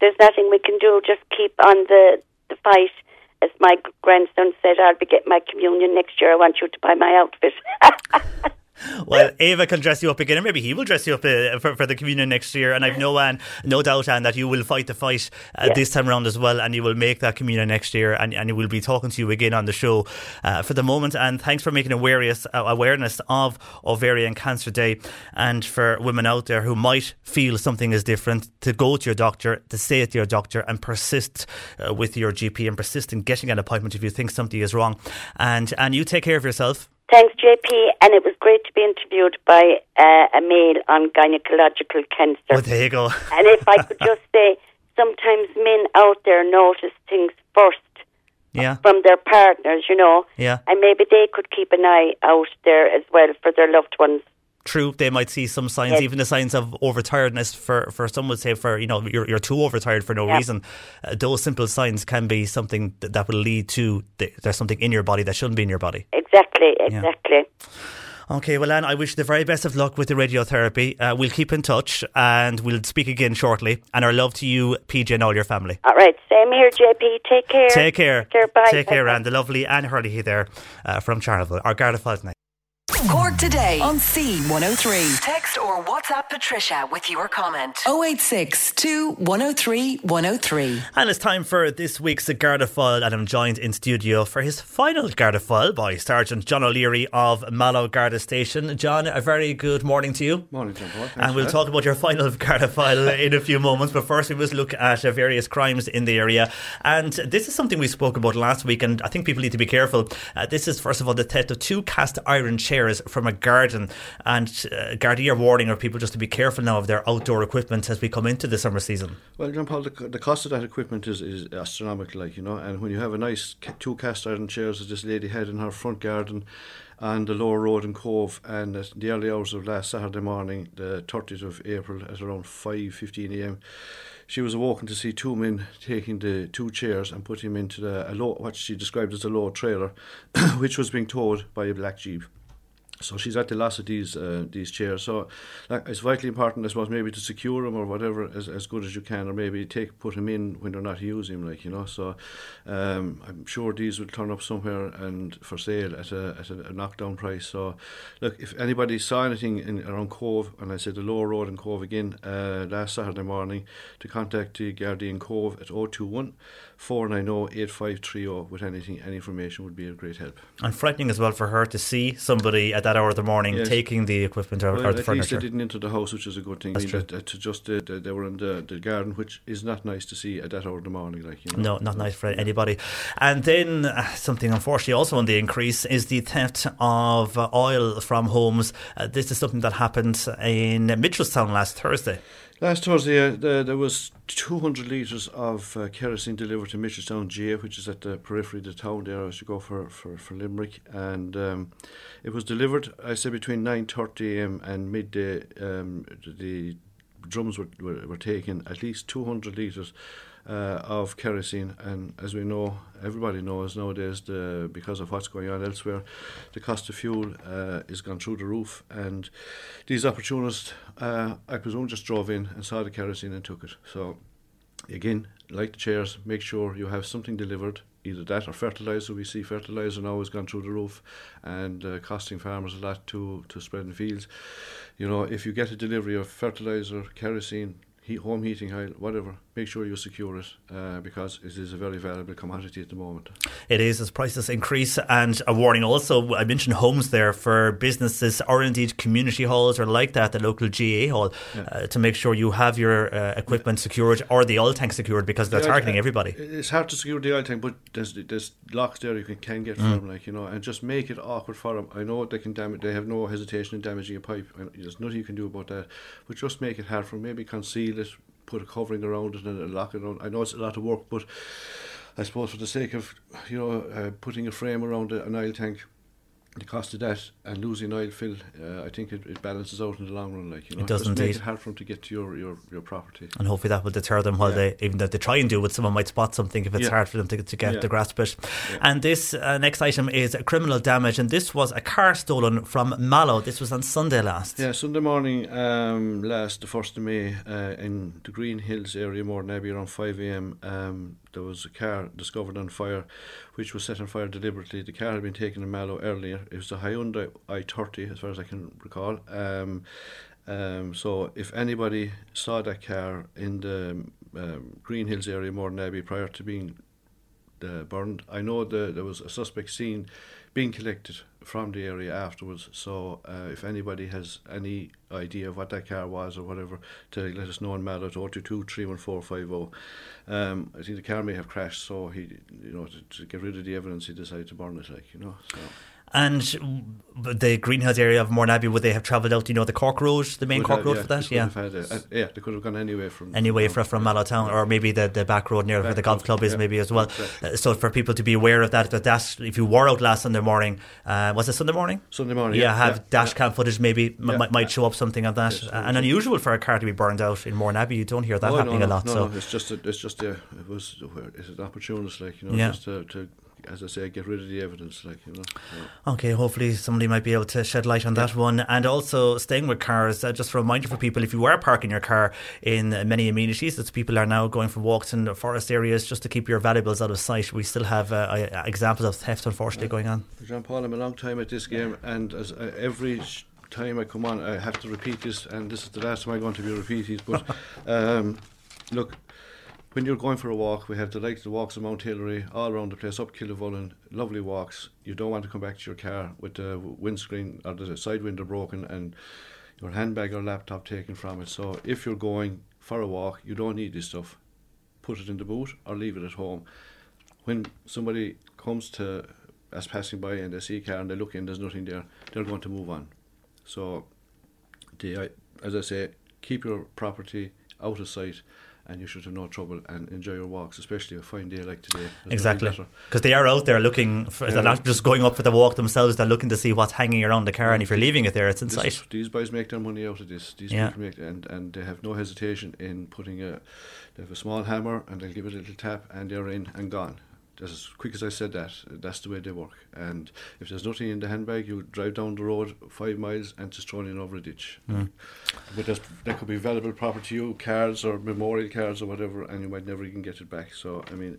there's nothing we can do. Just keep on the the fight. As my grandson said, I'll be getting my communion next year. I want you to buy my outfit. (laughs) Well, Ava can dress you up again, and maybe he will dress you up uh, for, for the communion next year. And I've no Anne, no doubt, Anne, that you will fight the fight uh, Yeah. this time around as well, and you will make that communion next year, and, and we'll be talking to you again on the show uh, for the moment. And thanks for making awareness uh, awareness of Ovarian Cancer Day, and for women out there who might feel something is different, to go to your doctor, to say it to your doctor, and persist uh, with your GP, and persist in getting an appointment if you think something is wrong. And and you take care of yourself. Thanks, JP. And it was great to be interviewed by uh, a male on gynecological cancer. Oh, there you go. (laughs) and if I could just say, sometimes men out there notice things first Yeah. from their partners, you know, Yeah. and maybe they could keep an eye out there as well for their loved ones. True they might see some signs Yes. even the signs of overtiredness for for some would say for you know you're, you're too overtired for no Yeah. reason uh, those simple signs can be something that, that will lead to th- there's something in your body that shouldn't be in your body Exactly, exactly. Okay, well, Anne, I wish you the very best of luck with the radiotherapy. Uh, we'll keep in touch and we'll speak again shortly. And our love to you, PJ, and all your family. All right, same here, JP. Take care. Take care. Take care. Bye. Take Bye. care, Anne. The lovely Anne Herlihy there uh, from Charleville. Our Garda night. Cork today on C103. Text or WhatsApp Patricia with your comment. 086 103 103. And it's time for this week's Garda File, and I'm joined in studio for his final Garda File by Sergeant John O'Leary of Mallow Garda Station. John, a very good morning to you. Morning, John Paul. And we'll talk about your final (laughs) Garda file in a few moments. But first, we must look at uh, various crimes in the area. And this is something we spoke about last week, and I think people need to be careful. Uh, this is, first of all, the theft of two cast iron chairs from a garden. And uh, Gardaí warning our people just to be careful now of their outdoor equipment as we come into the summer season. Well, John Paul, the, the cost of that equipment is, is astronomical, like, you know, and when you have a nice two cast iron chairs that this lady had in her front garden on the lower road in Cobh, and at the early hours of last Saturday morning, the 30th of April, at around 5.15am, she was awoken to see two men taking the two chairs and putting them into the, a low, what she described as a low trailer, (coughs) which was being towed by a black jeep. So she's at the loss of these uh, these chairs. So like, it's vitally important, I suppose, maybe to secure them or whatever as, as good as you can, or maybe take put them in when they're not using them, like you know. So um, I'm sure these will turn up somewhere and for sale at a at a, knockdown price. So look, if anybody saw anything in around Cobh, and I said the lower road in Cobh again uh, last Saturday morning, to contact the Guardian Cobh at 021 490 8530 with anything, any information would be a great help. And frightening as well for her to see somebody at that hour of the morning Yes. taking the equipment or, Well, or the at least they didn't enter the house, which is a good thing. That's mean, that, that to just uh, they, they were in the, the garden, which is not nice to see at that hour of the morning. Like you know. No, not nice for anybody. And then uh, something unfortunately also on the increase is the theft of uh, oil from homes. Uh, this is something that happened in Mitchelstown last Thursday. Last Thursday, uh, the, there was 200 litres of uh, kerosene delivered to Mitchelstown GA, which is at the periphery of the town there as you go for, for, for Limerick. And um, it was delivered, I say, between 9.30am and midday. Um, the drums were, were, were taken, at least 200 litres uh, of kerosene. And as we know, everybody knows nowadays, the, because of what's going on elsewhere, the cost of fuel uh, is gone through the roof. And these opportunists, uh, I presume, just drove in and saw the kerosene and took it. So, again, like the chairs, make sure you have something delivered. Either that or fertilizer. We see fertilizer now has gone through the roof and uh, costing farmers a lot to, to spread in fields. You know, if you get a delivery of fertilizer, kerosene, heat, home heating oil, whatever, make sure you secure it uh, because it is a very valuable commodity at the moment. It is as prices increase, and a warning also. I mentioned homes there for businesses or indeed community halls or like that, the local GA hall, uh, to make sure you have your uh, equipment secured or the oil tank secured because they're The targeting everybody. It's hard to secure the oil tank, but there's there's locks there you can, can get for Mm. them, like you know, and just make it awkward for them. I know they can damage. They have no hesitation in damaging a pipe. and There's nothing you can do about that. But just make it hard for them. Maybe conceal it, put a covering around it, and lock it on. I know it's a lot of work, but I suppose for the sake of you know uh, putting a frame around an oil tank. The cost of that and losing oil fill, uh, I think it, it balances out in the long run. Like you know, It does just make it hard for them to get to your, your, your property. And hopefully that will deter them while Yeah. they, even though they try and do it, someone might spot something if it's Yeah. hard for them to, to get Yeah. the grasp it. And this uh, next item is criminal damage, and this was a car stolen from Mallow. This was on Sunday last. Yeah, Sunday morning, um, last the first of May, uh, in the Green Hills area, more maybe around five a.m. Um, there was a car discovered on fire, which was set on fire deliberately. The car had been taken in Mallow earlier. It was a Hyundai i30, as far as I can recall. Um, um, so if anybody saw that car in the um, Green Hills area, Mourneabbey, prior to being uh, burned. I know the, there was a suspect seen being collected from the area afterwards. So uh, if anybody has any idea of what that car was or whatever, to let us know in Mallow at 022 31450. Um, I think the car may have crashed, so he, you know, to, to get rid of the evidence, he decided to burn it, like you know. So. And the Greenhouse area of Mourneabbey, would they have travelled out, you know, the Cork Road, the main Could Cork have- Road yeah, for that? Yeah. a- uh, yeah, they could have gone anywhere from Anyway, from, from Mallow Town, or maybe the, the back road near where the golf club is, yeah, maybe as well. exactly. Uh, so for people to be aware of that, that that if you were out last Sunday morning, uh, was it Sunday morning? Sunday morning, Yeah, yeah, have yeah, dash cam footage maybe m- might, show up something of that. Yes, Uh, and unusual for a car to be burned out in Mourneabbey. You don't hear that Oh, happening no, a lot. No, so no, it's just a, it's just a, it was it's an opportunist, like you know, just to, to as I say, get rid of the evidence. Like you know. Yeah. Okay, hopefully somebody might be able to shed light on that one. And also staying with cars, uh, just a reminder for people: if you are parking your car in many amenities, that people are now going for walks in the forest areas just to keep your valuables out of sight. We still have uh, uh examples of theft, unfortunately, going on. Jean Paul, I'm a long time at this game, and as uh, every time I come on, I have to repeat this, and this is the last time I'm going to be repeated. But (laughs) um, look, when you're going for a walk, we have the like the walks of Mount Hillary all around the place, up Killavullen, lovely walks. You don't want to come back to your car with the windscreen or the side window broken and your handbag or laptop taken from it. So if you're going for a walk, you don't need this stuff. Put it in the boot or leave it at home. When somebody comes to as passing by and they see a car and they look in, there's nothing there, they're going to move on. So, the, as I say, keep your property out of sight and you should have no trouble and enjoy your walks, especially a fine day like today. exactly, because they are out there looking. For, yeah. They're not um, just going up for the walk themselves. They're looking to see what's hanging around the car, and if you're leaving it there, it's in this, sight. These boys make their money out of this. These yeah. people make and and they have no hesitation in putting a. They have a small hammer and they'll give it a little tap, and they're in and gone as quick as I said that, that's the way they work. And if there's nothing in the handbag, you drive down the road five miles and just thrown in over a ditch. Mm. But that could be valuable property to you, cards or memorial cards or whatever, and you might never even get it back. So, I mean,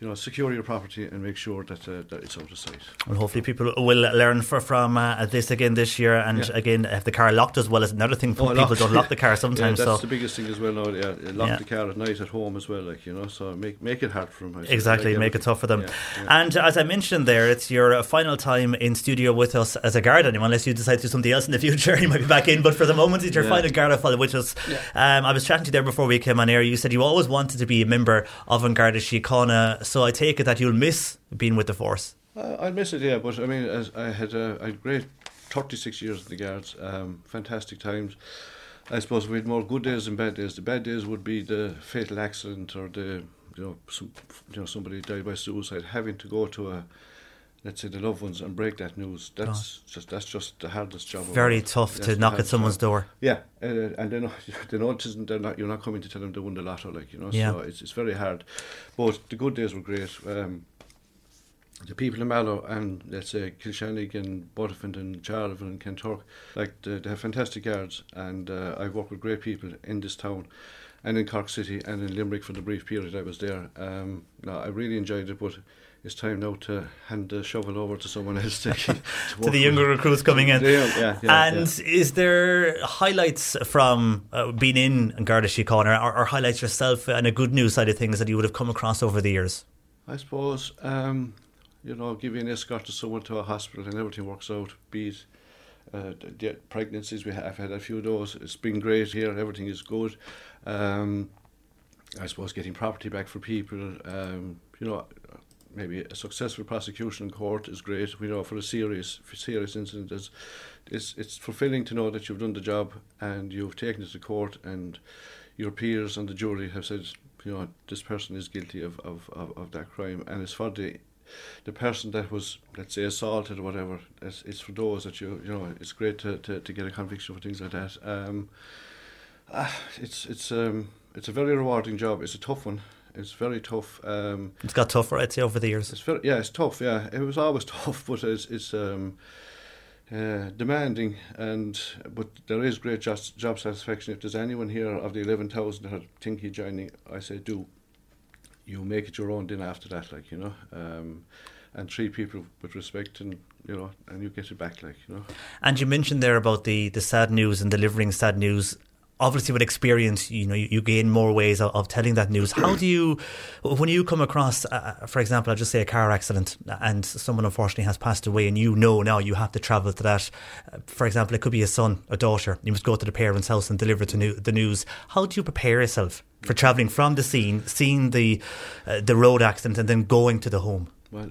you know, secure your property and make sure that, uh, that it's out of sight. Well, hopefully people will learn for, from uh, this again this year. And yeah. again, if the car locked as well as another thing, oh, people don't lock the car sometimes. (laughs) yeah, that's so. the biggest thing as well now. Yeah, lock yeah. the car at night at home as well, like you know. So make make it hard for them. Exactly, like make it tough for them. And as I mentioned there, it's your final time in studio with us as a guard anyway, unless you decide to do something else in the future. (laughs) You might be back in, but for the moment, it's your final Garda file with us. Um, I was chatting to you there before we came on air. You said you always wanted to be a member of An Garda Síochána, so I take it that you you'll miss being with the force. Uh, I'll miss it, yeah. But I mean, as I had a, a great 36 years in the Guards, um, fantastic times. I suppose we had more good days than bad days. The bad days would be the fatal accident or the you know some you know somebody died by suicide. Having to go to a let's say the loved ones and break that news. That's God. just that's just the hardest job. Very tough to knock at someone's job. door. Yeah, uh, and then (laughs) they know it isn't. They're not. You're not coming to tell them they won the lotto, like you know. Yeah. So it's it's very hard. But the good days were great. Um, the people in Mallow and let's say Kilshannig and Buttevant and Charleville and Kanturk, like they, they have fantastic guards, and uh, I've worked with great people in this town and in Cork City and in Limerick for the brief period I was there. Um, no, I really enjoyed it, but it's time now to hand the shovel over to someone else to, (laughs) to, to the younger recruits coming in. Yeah, yeah, and yeah. is there highlights from uh, being in Garda Síochána or, or, highlights yourself and a good news side of things that you would have come across over the years? I suppose, um, you know, giving an escort to someone to a hospital and everything works out, be it uh, the pregnancies we have I've had a few of those. It's been great here. Everything is good. Um, I suppose getting property back for people. Um, you know, maybe a successful prosecution in court is great. We know for a serious for serious incident, is it's it's fulfilling to know that you've done the job and you've taken it to court and your peers and the jury have said, you know, this person is guilty of, of, of, of that crime, and it's for the the person that was, let's say, assaulted or whatever. It's, it's for those that you you know. It's great to, to, to get a conviction for things like that. Um, uh, it's it's um it's a very rewarding job. It's a tough one. It's very tough. Um, it's got tougher, I'd say, over the years. It's very, yeah, it's tough. Yeah, it was always (laughs) tough, but it's it's um, uh, demanding, and but there is great just, job satisfaction. If there's anyone here of the eleven thousand that are thinking joining, I say do. You make it your own. Then after that, like you know, um, and treat people with respect and you know, and you get it back, like you know. And you mentioned there about the the sad news and delivering sad news obviously with experience you know you, you gain more ways of, of, telling that news. How do you when you come across uh, uh, for example i'll just say a car accident and someone unfortunately has passed away and you know now you have to travel to that uh, for example it could be a son a daughter you must go to the parents house and deliver to new, the news. How do you prepare yourself for travelling from the scene seeing the uh, the road accident and then going to the home? Well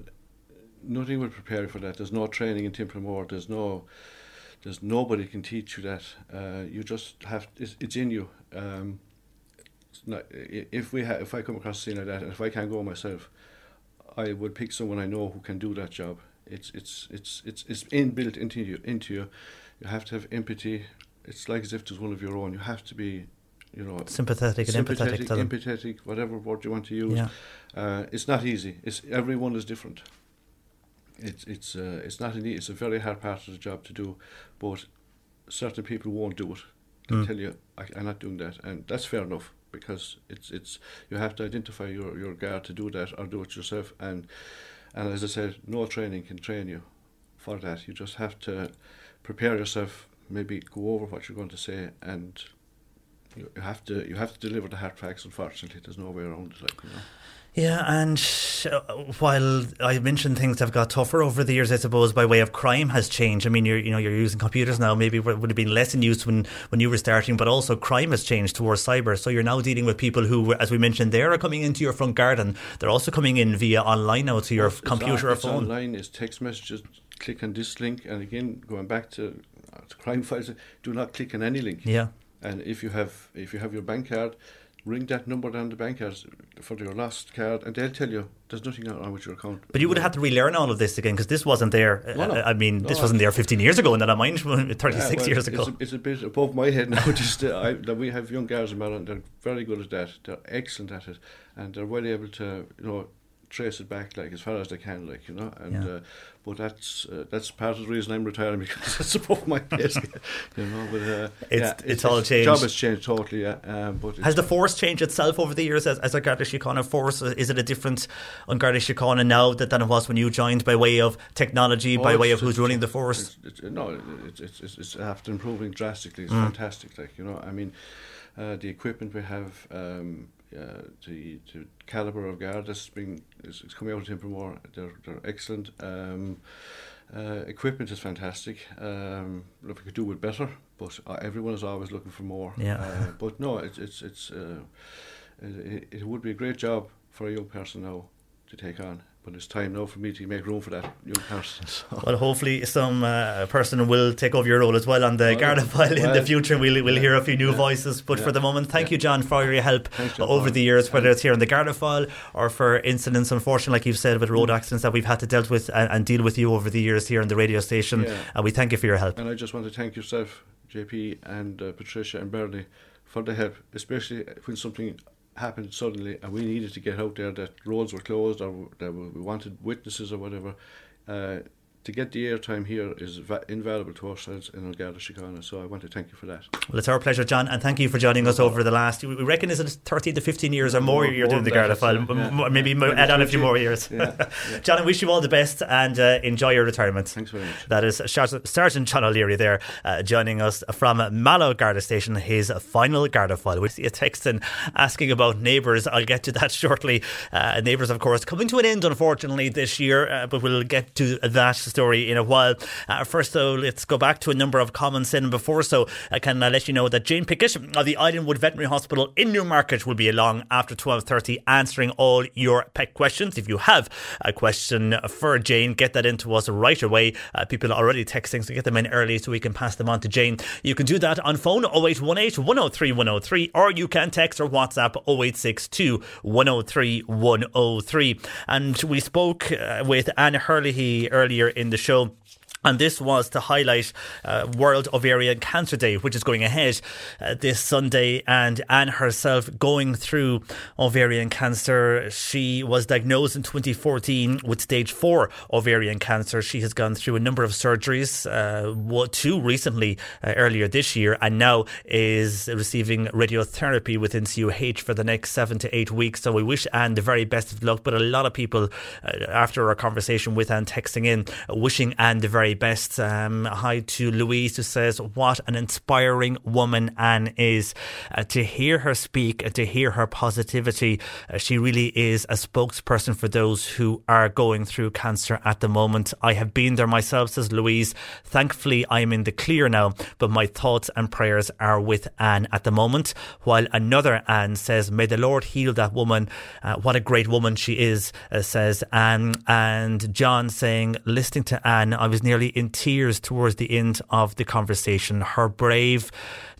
nothing would prepare for that. There's no training in Templemore there's no there's nobody can teach you that. Uh, you just have it's, it's in you. Um, not, if we ha- if I come across a scene like that, and if I can't go myself, I would pick someone I know who can do that job. It's it's it's it's it's inbuilt into you into you. You have to have empathy. It's like as if it's one of your own. You have to be you know sympathetic, sympathetic and empathetic, empathetic, whatever word you want to use. Yeah. Uh, it's not easy. It's everyone is different. It's it's uh, it's not an it's a very hard part of the job to do, but certain people won't do it. They Mm. tell you I, I'm not doing that, and that's fair enough because it's it's you have to identify your your guard to do that or do it yourself, and and as I said, no training can train you for that. You just have to prepare yourself, maybe go over what you're going to say, and you you have to you have to deliver the hard facts. Unfortunately, there's no way around it. Like you know. Yeah, and uh, while I mentioned things have got tougher over the years, I suppose by way of crime has changed. I mean, you're you know you're using computers now. Maybe it would have been less in use when when you were starting, but also crime has changed towards cyber. So you're now dealing with people who, as we mentioned, there are coming into your front garden. They're also coming in via online now to your It's computer on- or phone. online, is text messages. Click on this link, and again, going back to, uh, to crime files, do not click on any link. Yeah. And if you have if you have your bank card, ring that number down the bank card for your lost card, and they'll tell you there's nothing wrong with your account. But you would have had to relearn all of this again because this wasn't there. No, no. I I mean, No, this wasn't there 15 years ago, and that I mind (laughs) 36 Yeah, well, years it's ago. a- It's a, bit above my head (laughs) now. Just uh, I, that we have young guys in Maryland. They're very good at that. They're excellent at it, and they're well able to you know trace it back like as far as they can, like you know. And Yeah. uh, but that's uh, that's part of the reason I'm retiring (laughs) because it's above my head, (laughs) you know. But uh, It's- yeah, it's all changed. Job has changed totally. Yeah, um, but Has the force changed itself over the years as, as a Garda Síochána force? Is it a different on Garda Síochána now that, than it was when you joined by way of technology, by Oh, way of who's it's- running the force? It's, it's, no, it's, it's, it's, it's after improving drastically. It's Mm. fantastic. Like you know, I mean, uh, the equipment we have, um, uh, the, the caliber of guard that's been is, is coming out of Templemore. They're they're excellent. Um, uh, equipment is fantastic. Um, look, we could do it better, but uh, everyone is always looking for more. Yeah. Uh, but no, it's it's it's uh, it, it would be a great job for a young person now to take on. But it's time now for me to make room for that young person. (laughs) So. Well, hopefully, some uh, person will take over your role as well on the Well, Garda file in the future. We'll, we'll yeah, hear a few new yeah, voices. But for the moment, thank yeah. you, John, for your help Thanks, John over the years, whether it's here in the Garda file or for incidents, unfortunately, like you've said, with road accidents that we've had to deal with and, and deal with you over the years here in the radio station. Yeah. And we thank you for your help. And I just want to thank yourself, JP, and uh, Patricia and Bernie for the help, especially when something happened suddenly and we needed to get out there that roads were closed or that we wanted witnesses or whatever. Uh, to get the airtime here is va- invaluable to ourselves in Garda Síochána, so I want to thank you for that. Well, it's our pleasure, John, and thank you for joining us over the last. We reckon is it thirteen to fifteen years or more, More- you're more doing the Garda file. yeah. Maybe Yeah. add on a few more years. Yeah. (laughs) John, I wish you all the best and uh, enjoy your retirement. Thanks very much. That is Sergeant Sergeant John O'Leary there, uh, joining us from Mallow Garda Station, his final Garda file. We see a text in asking about neighbours. I'll get to that (laughs) shortly. Uh, neighbours, of course, coming to an end, unfortunately, this year, uh, but we'll get to that story in a while. Uh, first, though, let's go back to a number of comments in before. So, I can uh, let you know that Jane Pickett of the Islandwood Veterinary Hospital in Newmarket will be along after 12.30 answering all your pet questions. If you have a question for Jane, get that into us right away. Uh, people are already texting, so get them in early so we can pass them on to Jane. You can do that on phone 0818 103 103 or you can text or WhatsApp 0862 103 103. And we spoke uh, with Anne Herlihy earlier in the show. And this was to highlight uh, World Ovarian Cancer Day, which is going ahead uh, this Sunday. And Anne herself going through ovarian cancer. She was diagnosed in 2014 with stage four ovarian cancer. She has gone through a number of surgeries, uh, two recently uh, earlier this year, and now is receiving radiotherapy with NCUH for the next seven to eight weeks. So we wish Anne the very best of luck. But a lot of people, uh, after our conversation with Anne, texting in, wishing Anne the very best. Um, hi to Louise, who says, What an inspiring woman Anne is. Uh, to hear her speak and to hear her positivity, uh, she really is a spokesperson for those who are going through cancer at the moment. I have been there myself, says Louise. Thankfully, I'm in the clear now, but my thoughts and prayers are with Anne at the moment. While another Anne says, May the Lord heal that woman. Uh, what a great woman she is, uh, says Anne. And John saying, listening to Anne, I was nearly in tears towards the end of the conversation. Her brave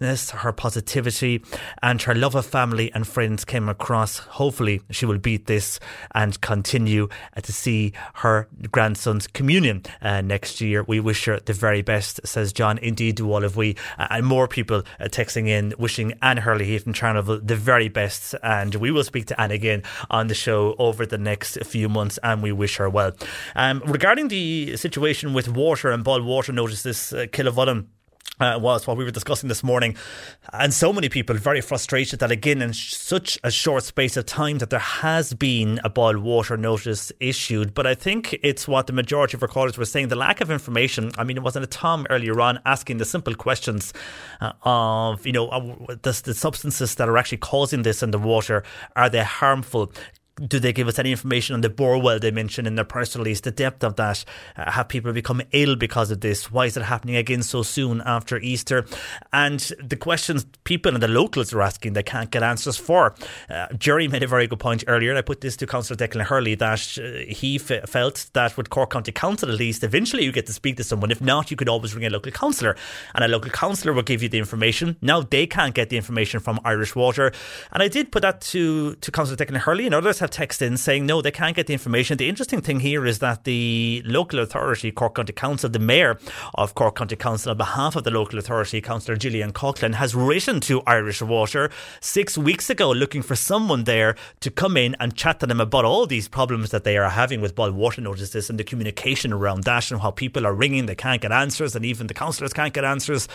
her positivity, and her love of family and friends came across. Hopefully, she will beat this and continue uh, to see her grandson's communion uh, next year. We wish her the very best, says John. Indeed, do all of we. Uh, and more people uh, texting in, wishing Anne Herlihy from Charleville the very best. And we will speak to Anne again on the show over the next few months, and we wish her well. Um, regarding the situation with water and boil water notices, uh, Killavullen uh, was what we were discussing this morning. And so many people very frustrated that, again, in sh- such a short space of time, that there has been a boil water notice issued. But I think it's what the majority of our were saying the lack of information. I mean, it wasn't a Tom earlier on asking the simple questions uh, of, you know, uh, the, the substances that are actually causing this in the water, are they harmful? Do they give us any information on the bore well they mentioned in their press release, the depth of that? Uh, have people become ill because of this? Why is it happening again so soon after Easter? And the questions people and the locals are asking, they can't get answers for. Uh, Jerry made a very good point earlier, I put this to Councillor Declan Hurley that uh, he f- felt that with Cork County Council, at least, eventually you get to speak to someone. If not, you could always ring a local councillor, and a local councillor will give you the information. Now they can't get the information from Irish Water. And I did put that to, to Councillor Declan Hurley, and others have text in saying no, they can't get the information. The interesting thing here is that the local authority, Cork County Council, the mayor of Cork County Council, on behalf of the local authority, Councillor Gillian Coughlan, has written to Irish Water six weeks ago looking for someone there to come in and chat to them about all these problems that they are having with boil water notices and the communication around that and how people are ringing, they can't get answers, and even the councillors can't get answers.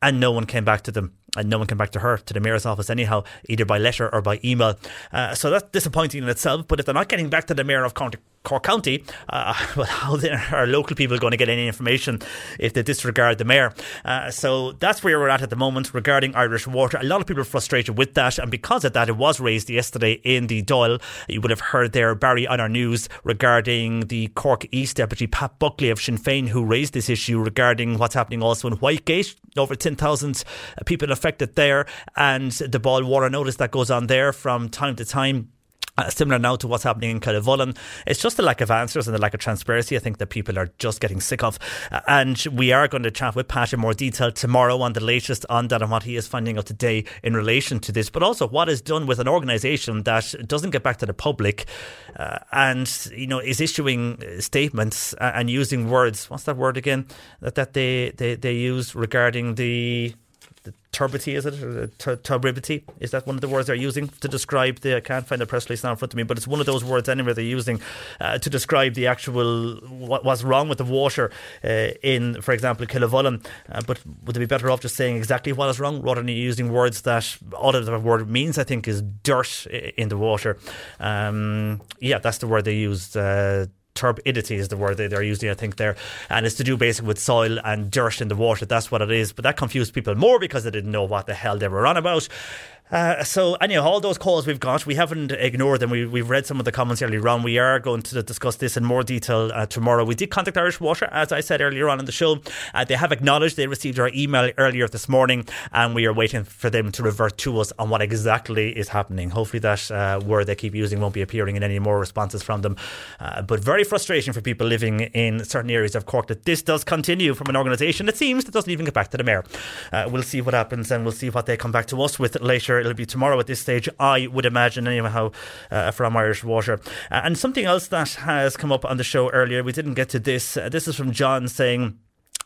And no one came back to them and no one came back to her, to the mayor's office anyhow, either by letter or by email. Uh, so that's disappointing in itself. But if they're not getting back to the mayor of County, Cork County, uh, (laughs) well, how are local people going to get any information if they disregard the mayor? Uh, so that's where we're at at the moment regarding Irish water. A lot of people are frustrated with that, and because of that, it was raised yesterday in the Dáil. You would have heard there Barry on our news regarding the Cork East Deputy Pat Buckley of Sinn Féin, who raised this issue regarding what's happening also in Whitegate. Over 10,000 people affected there, and the boil water notice that goes on there from time to time uh, similar now to what's happening in Killavullen. It's just the lack of answers and the lack of transparency. I think that people are just getting sick of. Uh, and we are going to chat with Pat in more detail tomorrow on the latest on that and what he is finding out today in relation to this, but also what is done with an organisation that doesn't get back to the public uh, and, you know, is issuing statements and using words. What's that word again? That, that they, they, they use regarding the turbidity, is it? turbidity? Is that one of the words they're using to describe the? I can't find the press release now in front of me, but it's one of those words anyway they're using uh, to describe the actual what, what's wrong with the water uh, in, for example, Killavullen. Uh, but would they be better off just saying exactly what is wrong rather than using words that all of the word means? I think is dirt in the water. Um, yeah, that's the word they used uh, turbidity is the word they, they're using, I think, there. And it's to do basically with soil and dirt in the water. That's what it is. But that confused people more because they didn't know what the hell they were on about. Uh, so, anyhow, all those calls we've got, we haven't ignored them. We, we've read some of the comments earlier on. We are going to discuss this in more detail uh, tomorrow. We did contact Irish Water, as I said earlier on in the show. Uh, they have acknowledged they received our email earlier this morning, and we are waiting for them to revert to us on what exactly is happening. Hopefully, that uh, word they keep using won't be appearing in any more responses from them. Uh, but very frustrating for people living in certain areas of Cork that this does continue from an organisation, it seems, that doesn't even get back to the mayor. Uh, we'll see what happens, and we'll see what they come back to us with later It'll be tomorrow at this stage, I would imagine, anyhow, uh, from Irish Water. Uh, and something else that has come up on the show earlier, we didn't get to this. Uh, this is from John saying,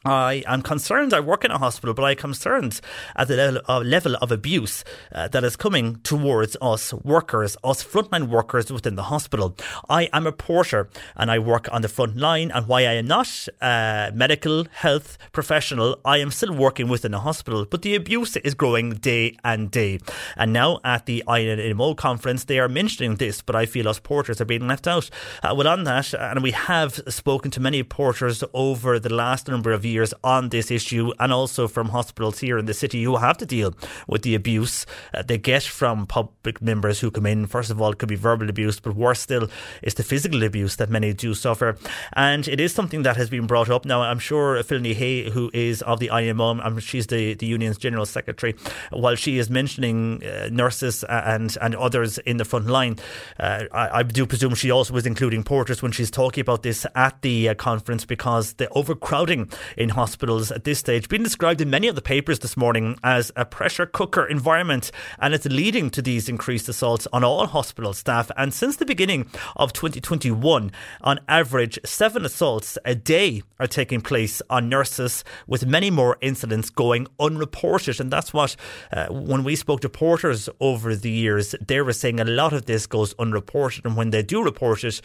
I am concerned. I work in a hospital, but I'm concerned at the level of, level of abuse uh, that is coming towards us workers, us frontline workers within the hospital. I am a porter and I work on the front line. And while I am not a medical health professional, I am still working within a hospital. But the abuse is growing day and day. And now at the INMO conference, they are mentioning this, but I feel us porters are being left out. Uh, well, on that, and we have spoken to many porters over the last number of years years on this issue and also from hospitals here in the city who have to deal with the abuse uh, they get from public members who come in. First of all, it could be verbal abuse, but worse still is the physical abuse that many do suffer. And it is something that has been brought up. Now, I'm sure Phil Ní Sheaghdha, who is of the INMO, I'm, she's the, the union's general secretary, while she is mentioning uh, nurses and, and others in the front line, uh, I, I, do presume she also was including porters when she's talking about this at the uh, conference because the overcrowding in hospitals at this stage, being described in many of the papers this morning as a pressure cooker environment, and it's leading to these increased assaults on all hospital staff. And since the beginning of 2021, on average, seven assaults a day are taking place on nurses, with many more incidents going unreported. And that's what, uh, when we spoke to porters over the years, they were saying a lot of this goes unreported. And when they do report it,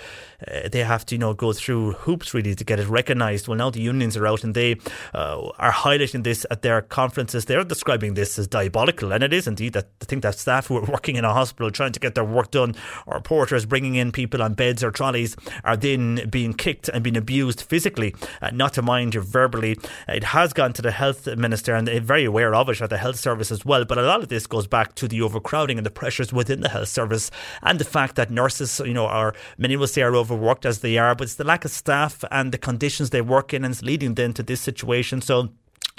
uh, they have to, you know, go through hoops really to get it recognised. Well, now the unions are out and they uh, are highlighting this at their conferences. They're describing this as diabolical. And it is indeed that I think that staff who are working in a hospital trying to get their work done, or porters bringing in people on beds or trolleys, are then being kicked and being abused physically, uh, not to mind verbally. It has gone to the health minister and they're very aware of it at the health service as well. But a lot of this goes back to the overcrowding and the pressures within the health service and the fact that nurses, you know, are many will say are overworked as they are, but it's the lack of staff and the conditions they work in and it's leading them to this situation. So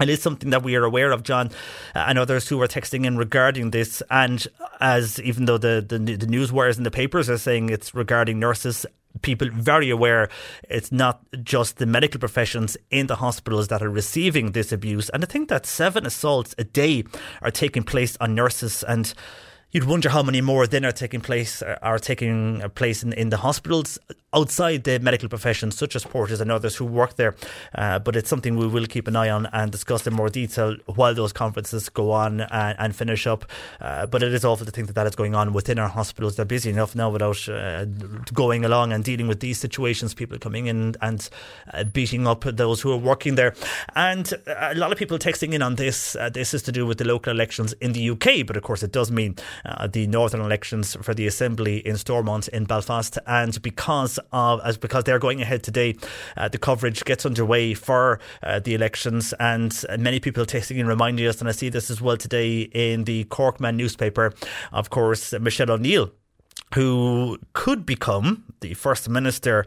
it is something that we are aware of, John, uh, and others who are texting in regarding this. And as even though the, the, the news wires and the papers are saying it's regarding nurses, people very aware it's not just the medical professions in the hospitals that are receiving this abuse. And I think that seven assaults a day are taking place on nurses and you'd wonder how many more then are taking place are taking place in, in the hospitals outside the medical profession, such as porters and others who work there. Uh, but it's something we will keep an eye on and discuss in more detail while those conferences go on and, and finish up. Uh, but it is awful to think that that is going on within our hospitals. They're busy enough now without uh, going along and dealing with these situations, people coming in and uh, beating up those who are working there. And a lot of people texting in on this. Uh, this is to do with the local elections in the UK, but of course it does mean uh, the northern elections for the Assembly in Stormont in Belfast. And because of as because they're going ahead today. Uh, the coverage gets underway for uh, the elections, and many people texting and reminding us, and I see this as well today in the Corkman newspaper. Of course, Michelle O'Neill who could become the first minister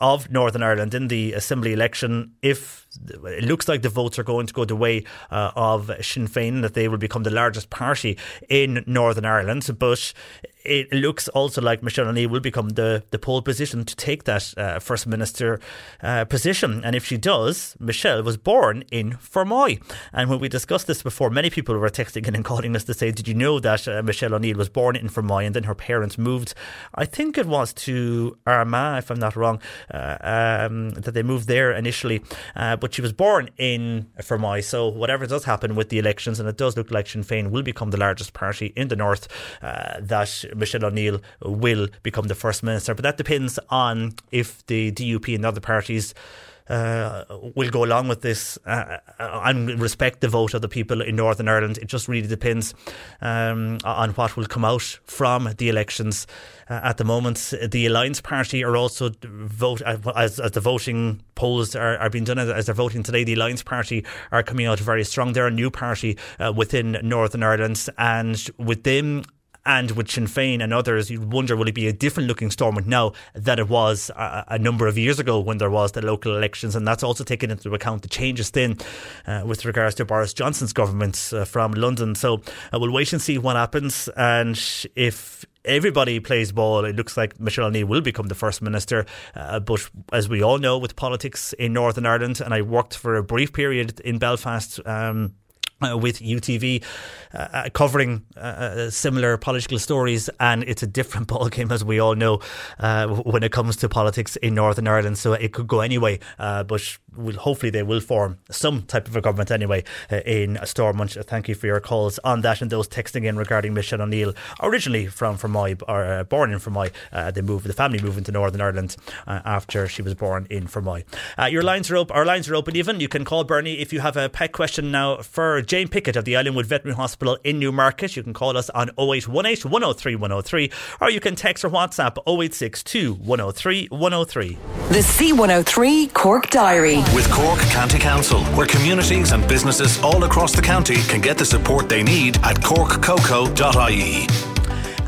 of Northern Ireland in the Assembly election if it looks like the votes are going to go the way uh, of Sinn Féin, that they will become the largest party in Northern Ireland. But it looks also like Michelle O'Neill will become the, the pole position to take that uh, First Minister uh, position. And if she does, Michelle was born in Fermoy. And when we discussed this before, many people were texting in and calling us to say, Did you know that uh, Michelle O'Neill was born in Fermoy and then her parents moved? I think it was to Armagh, if I'm not wrong, uh, um, that they moved there initially. Uh, but she was born in Fermoy. So whatever does happen with the elections, and it does look like Sinn Féin will become the largest party in the north, uh, that Michelle O'Neill will become the first minister. But that depends on if the DUP and other parties uh, will go along with this uh, uh, and respect the vote of the people in Northern Ireland. It just really depends um, on what will come out from the elections. Uh, at the moment, the Alliance Party are also vote uh, as, as the voting polls are, are being done as they're voting today. The Alliance Party are coming out very strong. They're a new party uh, within Northern Ireland, and with them and with Sinn Féin and others, you'd wonder will it be a different looking Stormont now than it was a, a, number of years ago when there was the local elections, and that's also taken into account the changes then uh, with regards to Boris Johnson's government uh, from London. So uh, we'll wait and see what happens, and if everybody plays ball. It looks like Michelle O'Neill will become the first minister. Uh, but as we all know, with politics in Northern Ireland, and I worked for a brief period in Belfast. Um, uh, with UTV uh, uh, covering uh, uh, similar political stories, and it's a different (laughs) ballgame, as we all know, uh, when it comes to politics in Northern Ireland. So it could go anyway, but we'll, hopefully they will form some type of a government anyway uh, in Stormont. Thank you for your calls on that and those texting in regarding Michelle O'Neill, originally from Fermoy, or uh, born in Fermoy. Uh, they moved, the family moved into Northern Ireland after she was born in Fermoy. your lines are open. Our lines are open. Even you can call Bernie if you have a pet question now for Jane Pickett of the Islandwood Veterinary Hospital in Newmarket. You can call us on 0818 103 103 or you can text or WhatsApp 0862 103 103. The C103 Cork Diary. With Cork County Council, where communities and businesses all across the county can get the support they need at corkcoco.ie.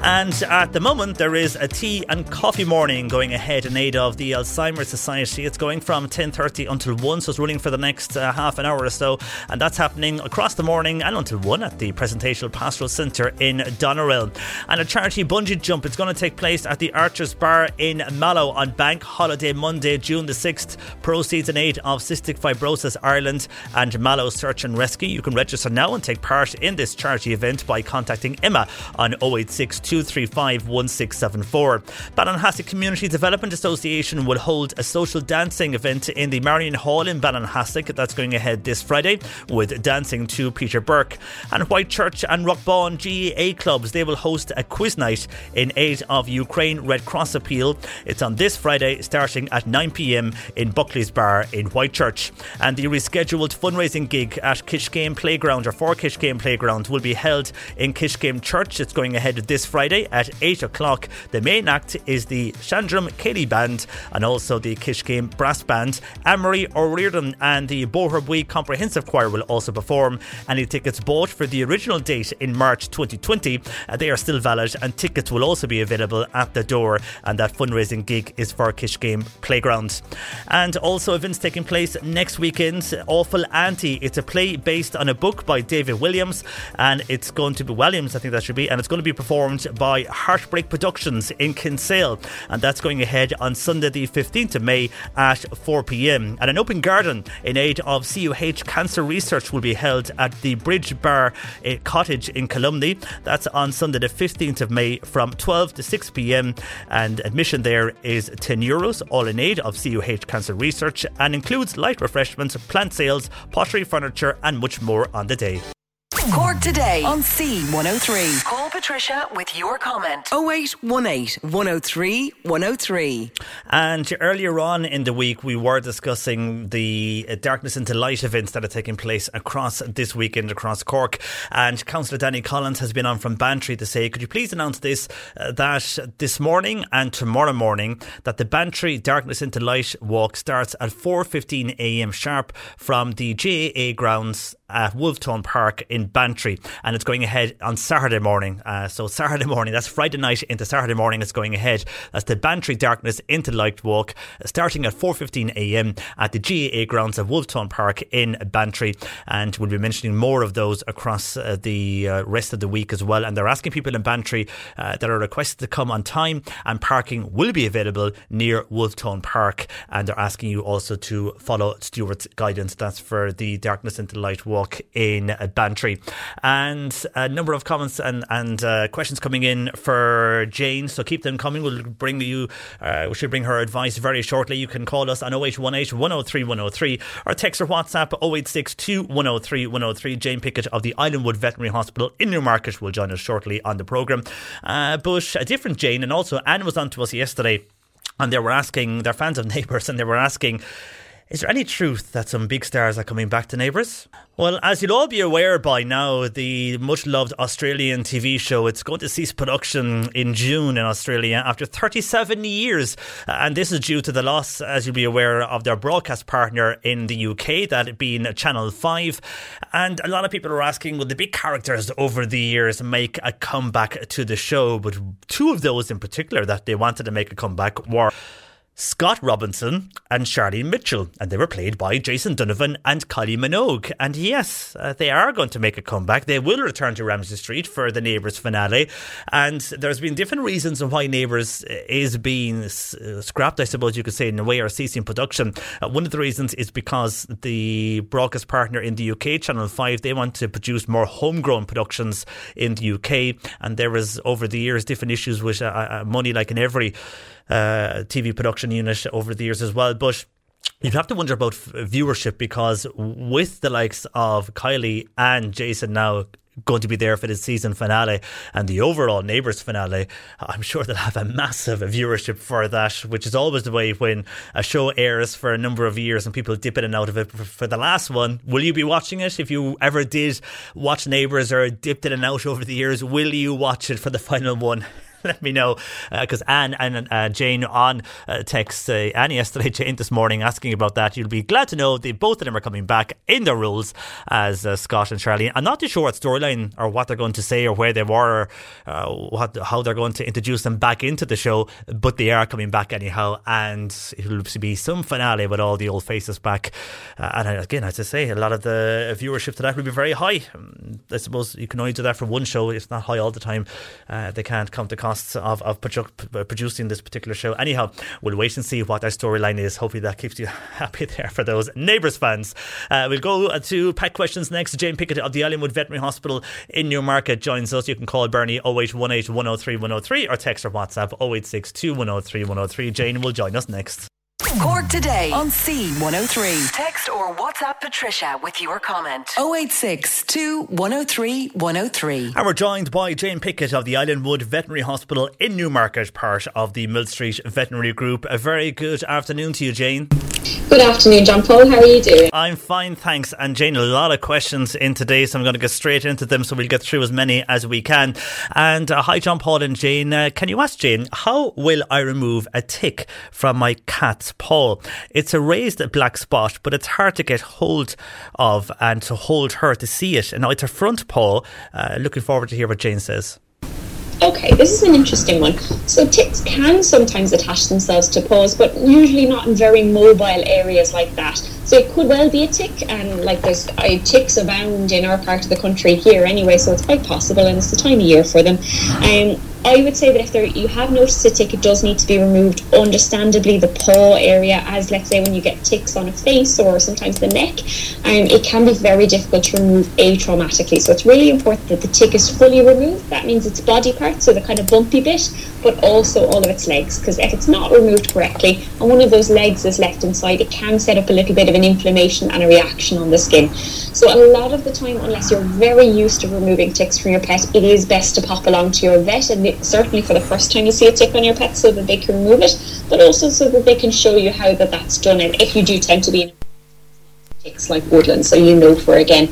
And at the moment, there is a tea and coffee morning going ahead in aid of the Alzheimer's Society. It's going from 10.30 until 1, so it's running for the next uh, half an hour or so. And that's happening across the morning and until 1 at the Presentational Pastoral Centre in Doneraile. And a charity bungee jump, it's going to take place at the Archers Bar in Mallow on Bank Holiday Monday, June the 6th. Proceeds in aid of Cystic Fibrosis Ireland and Mallow Search and Rescue. You can register now and take part in this charity event by contacting Emma on 086 235 1674. Ballinhassig Community Development Association will hold a social dancing event in the Marion Hall in Ballinhassig. That's going ahead this Friday with dancing to Peter Burke. And Whitechurch and Rockbawn GEA clubs, they will host a quiz night in aid of Ukraine Red Cross appeal. It's on this Friday starting at 9pm in Buckley's Bar in Whitechurch. And the rescheduled fundraising gig at Kiskeam Playground or for Kiskeam Playground will be held in Kiskeam Church. It's going ahead this Friday at 8 o'clock. The main act is the Shandrum Kelly Band and also the Kiskeam Brass Band. Amory O'Riordan and the Boherbue Comprehensive Choir will also perform. Any tickets bought for the original date in March 2020, uh, they are still valid and tickets will also be available at the door. And that fundraising gig is for Kiskeam Playground. And also events taking place next weekend. Awful Auntie. It's a play based on a book by David Williams and it's going to be Walliams, I think that should be, and it's going to be performed by Heartbreak Productions in Kinsale, and that's going ahead on Sunday, the 15th of May at 4 pm. And an open garden in aid of CUH cancer research will be held at the Bridge Bar eh, Cottage in Columney. That's on Sunday, the 15th of May from 12 to 6 pm, and admission there is 10 euros, all in aid of CUH cancer research, and includes light refreshments, plant sales, pottery, furniture, and much more on the day. Cork today on C103. Call Patricia with your comment. 0818 103 103. And earlier on in the week, we were discussing the uh, Darkness into Light events that are taking place across this weekend across Cork. And Councillor Danny Collins has been on from Bantry to say, could you please announce this, uh, that this morning and tomorrow morning, that the Bantry Darkness into Light walk starts at 4.15am sharp from the GAA grounds at Wolfe Tone Park in Bantry, and it's going ahead on Saturday morning. Uh, so Saturday (laughs) morning, that's Friday night into Saturday morning. It's going ahead. That's the Bantry Darkness into Light Walk, starting at 4:15 a.m. at the GAA grounds of Wolfe Tone Park in Bantry, and we'll be mentioning more of those across uh, the uh, rest of the week as well. And they're asking people in Bantry uh, that are requested to come on time, and parking will be available near Wolfe Tone Park. And they're asking you also to follow stewards' guidance. That's for the Darkness into Light Walk in Bantry. And a number of comments and, and uh, questions coming in for Jane, so keep them coming. We'll bring you, uh, we should bring her advice very shortly. You can call us on 0818 103 103 or text or WhatsApp 0862 103 103. Jane Pickett of the Islandwood Veterinary Hospital in Newmarket will join us shortly on the programme. Uh, a different Jane, and also Anne was on to us yesterday and they were asking, they're fans of (laughs) Neighbours, and they were asking, is there any truth that some big stars are coming back to Neighbours? Well, as you'll all be aware by now, the much loved Australian TV show it's going to cease production in June in Australia after 37 years, and this is due to the loss, as you'll be aware, of their broadcast partner in the UK, that being Channel Five. And a lot of people are asking, will the big characters over the years make a comeback to the show? But two of those in particular that they wanted to make a comeback were. Scott Robinson and Charlene Mitchell, and they were played by Jason Donovan and Kylie Minogue. And yes, uh, they are going to make a comeback. They will return to Ramsay Street for the Neighbours finale. And there's been different reasons why Neighbours is being uh, scrapped, I suppose you could say, in a way, or ceasing production. Uh, one of the reasons is because the broadcast partner in the UK, Channel 5, they want to produce more homegrown productions in the UK. And there was, over the years, different issues with uh, uh money, like in every uh, TV production unit over the years as well. But You'd have to wonder about viewership because with the likes of Kylie and Jason now going to be there for the season finale and the overall Neighbours finale, I'm sure they'll have a massive viewership for that, which is always the way when a show airs for a number of years and people dip in and out of it. For the last one, will you be watching it? If you ever did watch Neighbours or dipped in and out over the years, will you watch it for the final one? (laughs) let me know because uh, Anne and uh, Jane on uh, text uh, Anne yesterday, (laughs) Jane this morning asking about that. You'll be glad to know that both of them are coming back in their roles as uh, Scott and Charlie. I'm not too sure what storyline or what they're going to say or where they were, or, uh, what how they're going to introduce them back into the show, but they are coming back anyhow, and it'll be some finale with all the old faces back. Uh, and again, as I say, a lot of the viewership to that will be very high. Um, I suppose you can only do that for one show; it's not high all the time. they can't come to of, of producing this particular show. Anyhow, we'll wait and see what their storyline is. Hopefully, that keeps you (laughs) happy there for those Neighbours fans. Uh, we'll go to pack questions next. Jane Pickett of the Islandwood Veterinary Hospital in Newmarket joins us. You can call Bernie 0818 103 103 or text or WhatsApp 0862 103 103. Jane will join us next. Cork today on C103. Text or WhatsApp Patricia with your comment. 086 103 103. And we're joined by Jane Pickett of the Islandwood Veterinary Hospital in Newmarket, part of the Millstreet Veterinary Group. A very good afternoon to you, Jane. Good afternoon, John Paul. How are you doing? I'm fine, thanks. And Jane, a lot of questions in today, so I'm going to get straight into them so we'll get through as many as we can. And uh, hi, John Paul and Jane. Uh, can you ask Jane, how will I remove a tick from my cat's paw? It's a raised black spot, but it's hard to get hold of and to hold her to see it. And now it's her front paw. Uh, looking forward to hear what Jane says. Okay, this is an interesting one. So ticks can sometimes attach themselves to paws, but usually not in very mobile areas like that. So it could well be a tick, and like there's uh, ticks abound in our part of the country here anyway, so it's quite possible, and it's the time of year for them. Um, I would say that if there you have noticed a tick, it does need to be removed. Understandably, the paw area, as let's say when you get ticks on a face or sometimes the neck, um, it can be very difficult to remove atraumatically. So it's really important that the tick is fully removed. That means its body parts, so the kind of bumpy bit, but also all of its legs. Because if it's not removed correctly and one of those legs is left inside, it can set up a little bit of an inflammation and a reaction on the skin. So a lot of the time, unless you're very used to removing ticks from your pet, it is best to pop along to your vet and certainly for the first time you see a tick on your pet so that they can remove it, but also so that they can show you how that that's done. And if you do tend to be like woodland, so you know for again.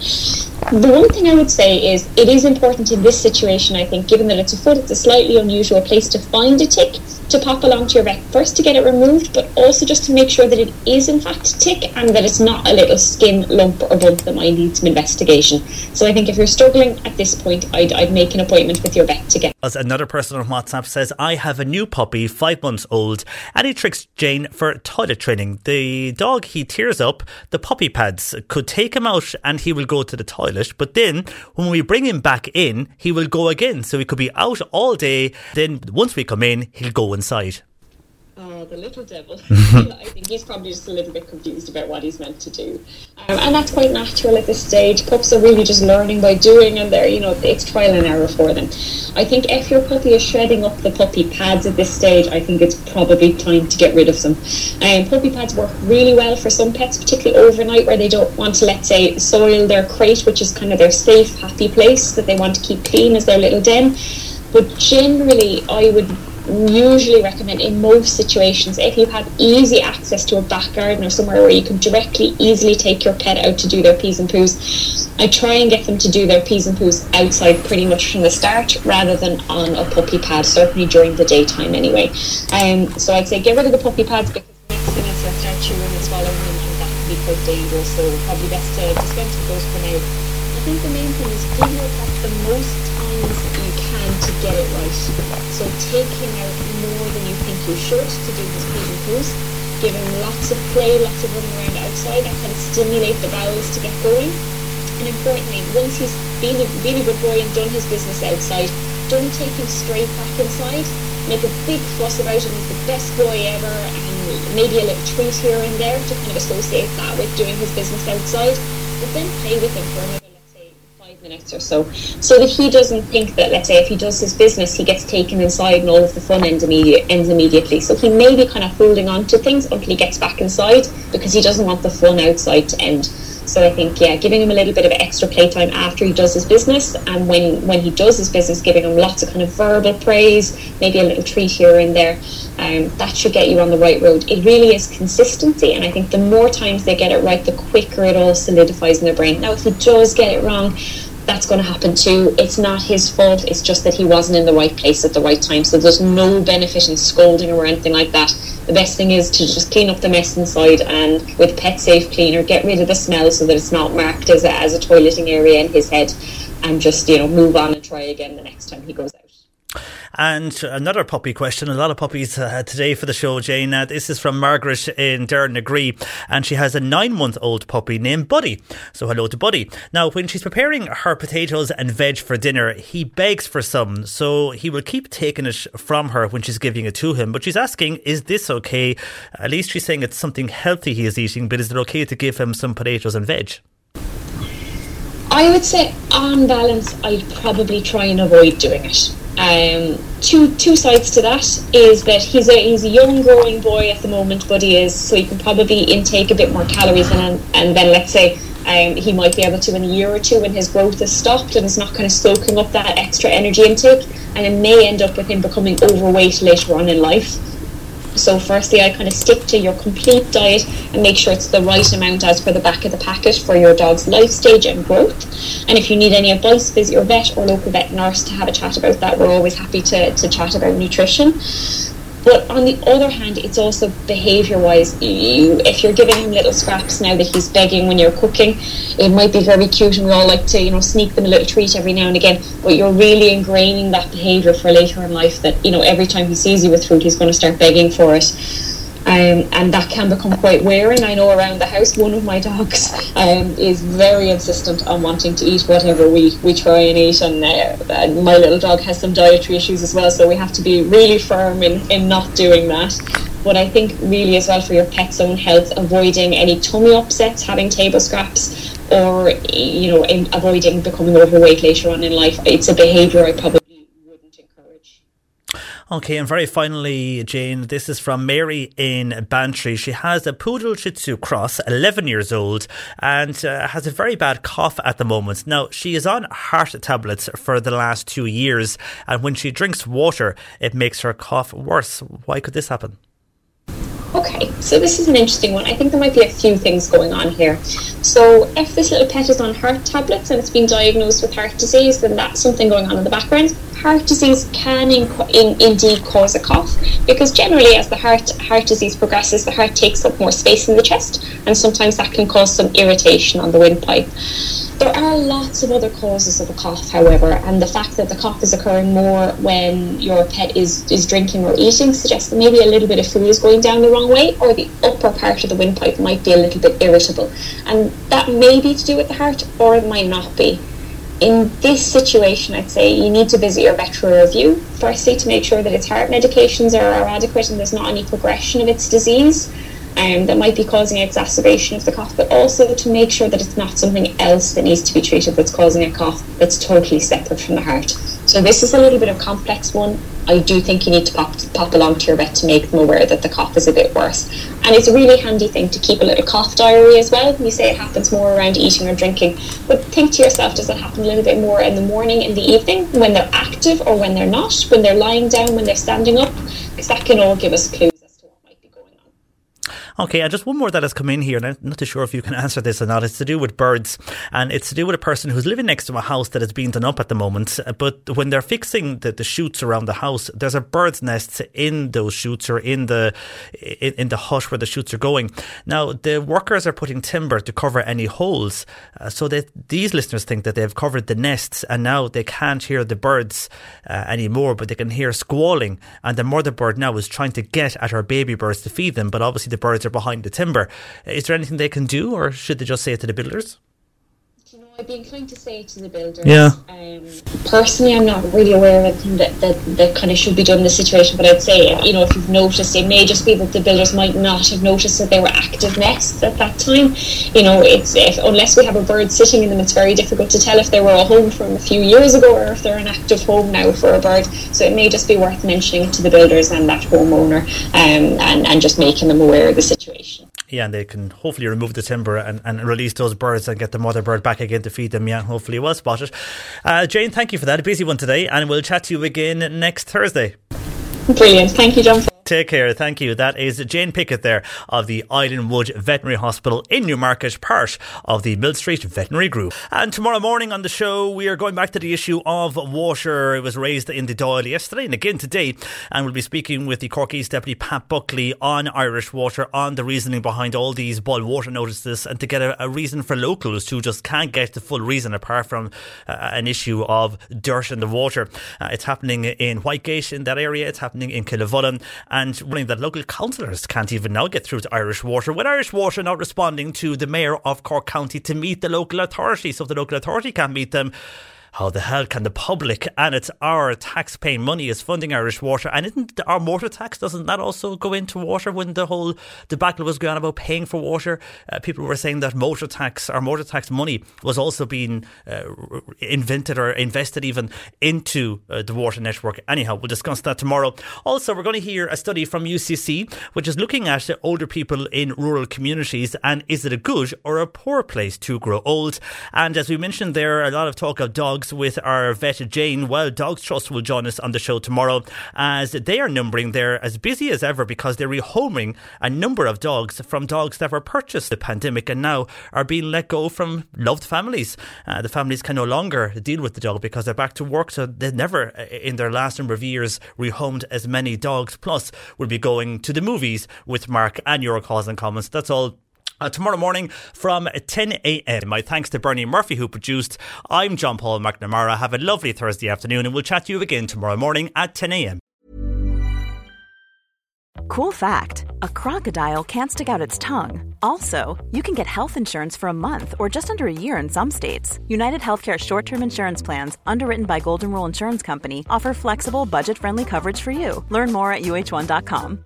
The one thing I would say is it is important in this situation, I think, given that it's a foot, it's a slightly unusual place to find a tick, to pop along to your vet first to get it removed, but also just to make sure that it is in fact a tick and that it's not a little skin lump or bump that might need some investigation. So I think if you're struggling at this point, I'd, I'd make an appointment with your vet to get. As another person on WhatsApp says, I have a new puppy, five months old, and he tricks Jane for toilet training. The dog he tears up the puppy pads, could take him out and he will go to the toilet, but then when we bring him back in, he will go again. So he could be out all day. Then once we come in, he'll go inside. Oh, the little devil. (laughs) I think he's probably just a little bit confused about what he's meant to do. Um, and that's quite natural at this stage. Pups are really just learning by doing, and they're, you know, it's trial and error for them. I think if your puppy is shredding up the puppy pads at this stage, I think it's probably time to get rid of them. Um, puppy pads work really well for some pets, particularly overnight, where they don't want to, let's say, soil their crate, which is kind of their safe, happy place that they want to keep clean as their little den. But generally, I would usually recommend in most situations if you have easy access to a back garden or somewhere where you can directly easily take your pet out to do their peas and poos I try and get them to do their peas and poos outside pretty much from the start rather than on a puppy pad certainly during the daytime anyway. Um, so I'd say get rid of the puppy pads because the next thing is they'll start chewing and swallowing them and that can be quite dangerous. So probably best to dispense with those for now. I think the main thing is give your pet the most times to get it right. So take him out more than you think you should to do his and poos. Give him lots of play, lots of running around outside. That can stimulate the bowels to get going. And importantly, once he's been a, been a good boy and done his business outside, don't take him straight back inside. Make a big fuss about him. He's the best boy ever, and maybe a little treat here and there to kind of associate that with doing his business outside. But then play with him for another minutes or so, so that he doesn't think that, let's say, if he does his business, he gets taken inside and all of the fun ends, immediate, ends immediately. So he may be kind of holding on to things until he gets back inside because he doesn't want the fun outside to end. So I think, yeah, giving him a little bit of extra playtime after he does his business, and when when he does his business, giving him lots of kind of verbal praise, maybe a little treat here and there, um, that should get you on the right road. It really is consistency, and I think the more times they get it right, the quicker it all solidifies in their brain. Now, if he does get it wrong, that's going to happen too. It's not his fault. It's just that he wasn't in the right place at the right time. So there's no benefit in scolding or anything like that. The best thing is to just clean up the mess inside and with Pet Safe Cleaner, get rid of the smell so that it's not marked as a, as a toileting area in his head, and just you know move on and try again the next time he goes out. And another puppy question. A lot of puppies uh, today for the show, Jane. Uh, this is from Margaret in Dernagree, and she has a nine month old puppy named Buddy. So, hello to Buddy. Now, when she's preparing her potatoes and veg for dinner, he begs for some. So, he will keep taking it from her when she's giving it to him. But she's asking, is this okay? At least she's saying it's something healthy he is eating, but is it okay to give him some potatoes and veg? I would say, on balance, I'd probably try and avoid doing it. Um, two two sides to that is that he's a he's a young growing boy at the moment, but he is so he can probably intake a bit more calories and and then let's say um, he might be able to in a year or two when his growth has stopped and it's not kind of soaking up that extra energy intake, and it may end up with him becoming overweight later on in life. So firstly, I kind of stick to your complete diet and make sure it's the right amount as per the back of the packet for your dog's life stage and growth. And if you need any advice, visit your vet or local vet nurse to have a chat about that. We're always happy to, to chat about nutrition. But on the other hand, it's also behaviour wise. You, if you're giving him little scraps now that he's begging when you're cooking, it might be very cute and we all like to, you know, sneak them a little treat every now and again. But you're really ingraining that behaviour for later in life that, you know, every time he sees you with food, he's going to start begging for it. Um, and that can become quite wearing. I know around the house, one of my dogs um, is very insistent on wanting to eat whatever we, we try and eat, and, uh, and my little dog has some dietary issues as well, so we have to be really firm in, in not doing that. But I think really as well for your pet's own health, avoiding any tummy upsets, having table scraps, or you know, in, avoiding becoming overweight later on in life. It's a behaviour I probably Okay, and very finally, Jane, this is from Mary in Bantry. She has a poodle Shih Tzu cross, 11 years old, and uh, has a very bad cough at the moment. Now, she is on heart tablets for the last two years, and when she drinks water, it makes her cough worse. Why could this happen? Okay, so this is an interesting one. I think there might be a few things going on here. So, if this little pet is on heart tablets and it's been diagnosed with heart disease, then that's something going on in the background. Heart disease can in, in, indeed cause a cough because generally, as the heart heart disease progresses, the heart takes up more space in the chest, and sometimes that can cause some irritation on the windpipe. There are lots of other causes of a cough, however, and the fact that the cough is occurring more when your pet is, is drinking or eating suggests that maybe a little bit of food is going down the wrong way, or the upper part of the windpipe might be a little bit irritable. And that may be to do with the heart, or it might not be. In this situation, I'd say you need to visit your veterinary review, firstly, to make sure that its heart medications are, are adequate and there's not any progression of its disease um, that might be causing exacerbation of the cough, but also to make sure that it's not something else that needs to be treated that's causing a cough that's totally separate from the heart. So this is a little bit of a complex one. I do think you need to pop, pop along to your vet to make them aware that the cough is a bit worse. And it's a really handy thing to keep a little cough diary as well. You say it happens more around eating or drinking, but think to yourself, does it happen a little bit more in the morning, in the evening, when they're active or when they're not, when they're lying down, when they're standing up? Because that can all give us clues. Okay, and just one more that has come in here, and I'm not too sure if you can answer this or not. It's to do with birds, and it's to do with a person who's living next to a house that is being done up at the moment. But when they're fixing the, the chutes around the house, there's a bird's nest in those chutes or in the in, in the hut where the chutes are going. Now, the workers are putting timber to cover any holes, uh, so that these listeners think that they've covered the nests, and now they can't hear the birds uh, anymore, but they can hear squalling, and the mother bird now is trying to get at her baby birds to feed them, but obviously the birds are behind the timber. Is there anything they can do, or should they just say it to the builders? I'd be inclined to say to the builders. Yeah. Um, personally, I'm not really aware of anything that, that, that kind of should be done in this situation, but I'd say, you know, if you've noticed, it may just be that the builders might not have noticed that they were active nests at that time. You know, it's if, unless we have a bird sitting in them, it's very difficult to tell if they were a home from a few years ago or if they're an active home now for a bird. So it may just be worth mentioning to the builders and that homeowner um, and, and just making them aware of the situation yeah, and they can hopefully remove the timber and, and release those birds and get the mother bird back again to feed them. Yeah, hopefully well spotted. Uh, Jane, thank you for that. A busy one today, and we'll chat to you again next Thursday. Brilliant. Thank you, John. Take care. Thank you. That is Jane Pickett there of the Islandwood Veterinary Hospital in Newmarket, part of the Millstreet Veterinary Group. And tomorrow morning on the show, we are going back to the issue of water. It was raised in the Dáil yesterday and again today. And we'll be speaking with the Cork East Deputy Pat Buckley on Irish water, on the reasoning behind all these boil water notices, and to get a, a reason for locals who just can't get the full reason apart from uh, an issue of dirt in the water. Uh, it's happening in Whitegate in that area. It's happening in Killavullen and running that local councillors can't even now get through to Irish Water. With Irish Water not responding to the Mayor of Cork County to meet the local authority, so the local authority can't meet them, how the hell can the public and it's our tax-paying money is funding Irish water? And isn't our water tax doesn't that also go into water when the whole debacle was going on about paying for water? Uh, people were saying that motor tax our motor tax money was also being uh, invented or invested even into uh, the water network. Anyhow we'll discuss that tomorrow. Also we're going to hear a study from UCC which is looking at older people in rural communities and is it a good or a poor place to grow old? And as we mentioned there a lot of talk of dogs dogs with our vet Jane. Well, Dogs Trust will join us on the show tomorrow as they are numbering. They're as busy as ever because they're rehoming a number of dogs from dogs that were purchased the pandemic and now are being let go from loved families. Uh, the families can no longer deal with the dog because they're back to work, so they've never, uh, in their last number of years, rehomed as many dogs. Plus, we'll be going to the movies with Mark and your calls and comments. That's all uh, tomorrow morning from 10 a.m. My thanks to Bernie Murphy who produced. I'm John Paul McNamara. Have a lovely Thursday afternoon and we'll chat to you again tomorrow morning at 10 a.m. Cool fact a crocodile can't stick out its tongue. Also, you can get health insurance for a month or just under a year in some states. United Healthcare short term insurance plans, underwritten by Golden Rule Insurance Company, offer flexible, budget friendly coverage for you. Learn more at uh1.com.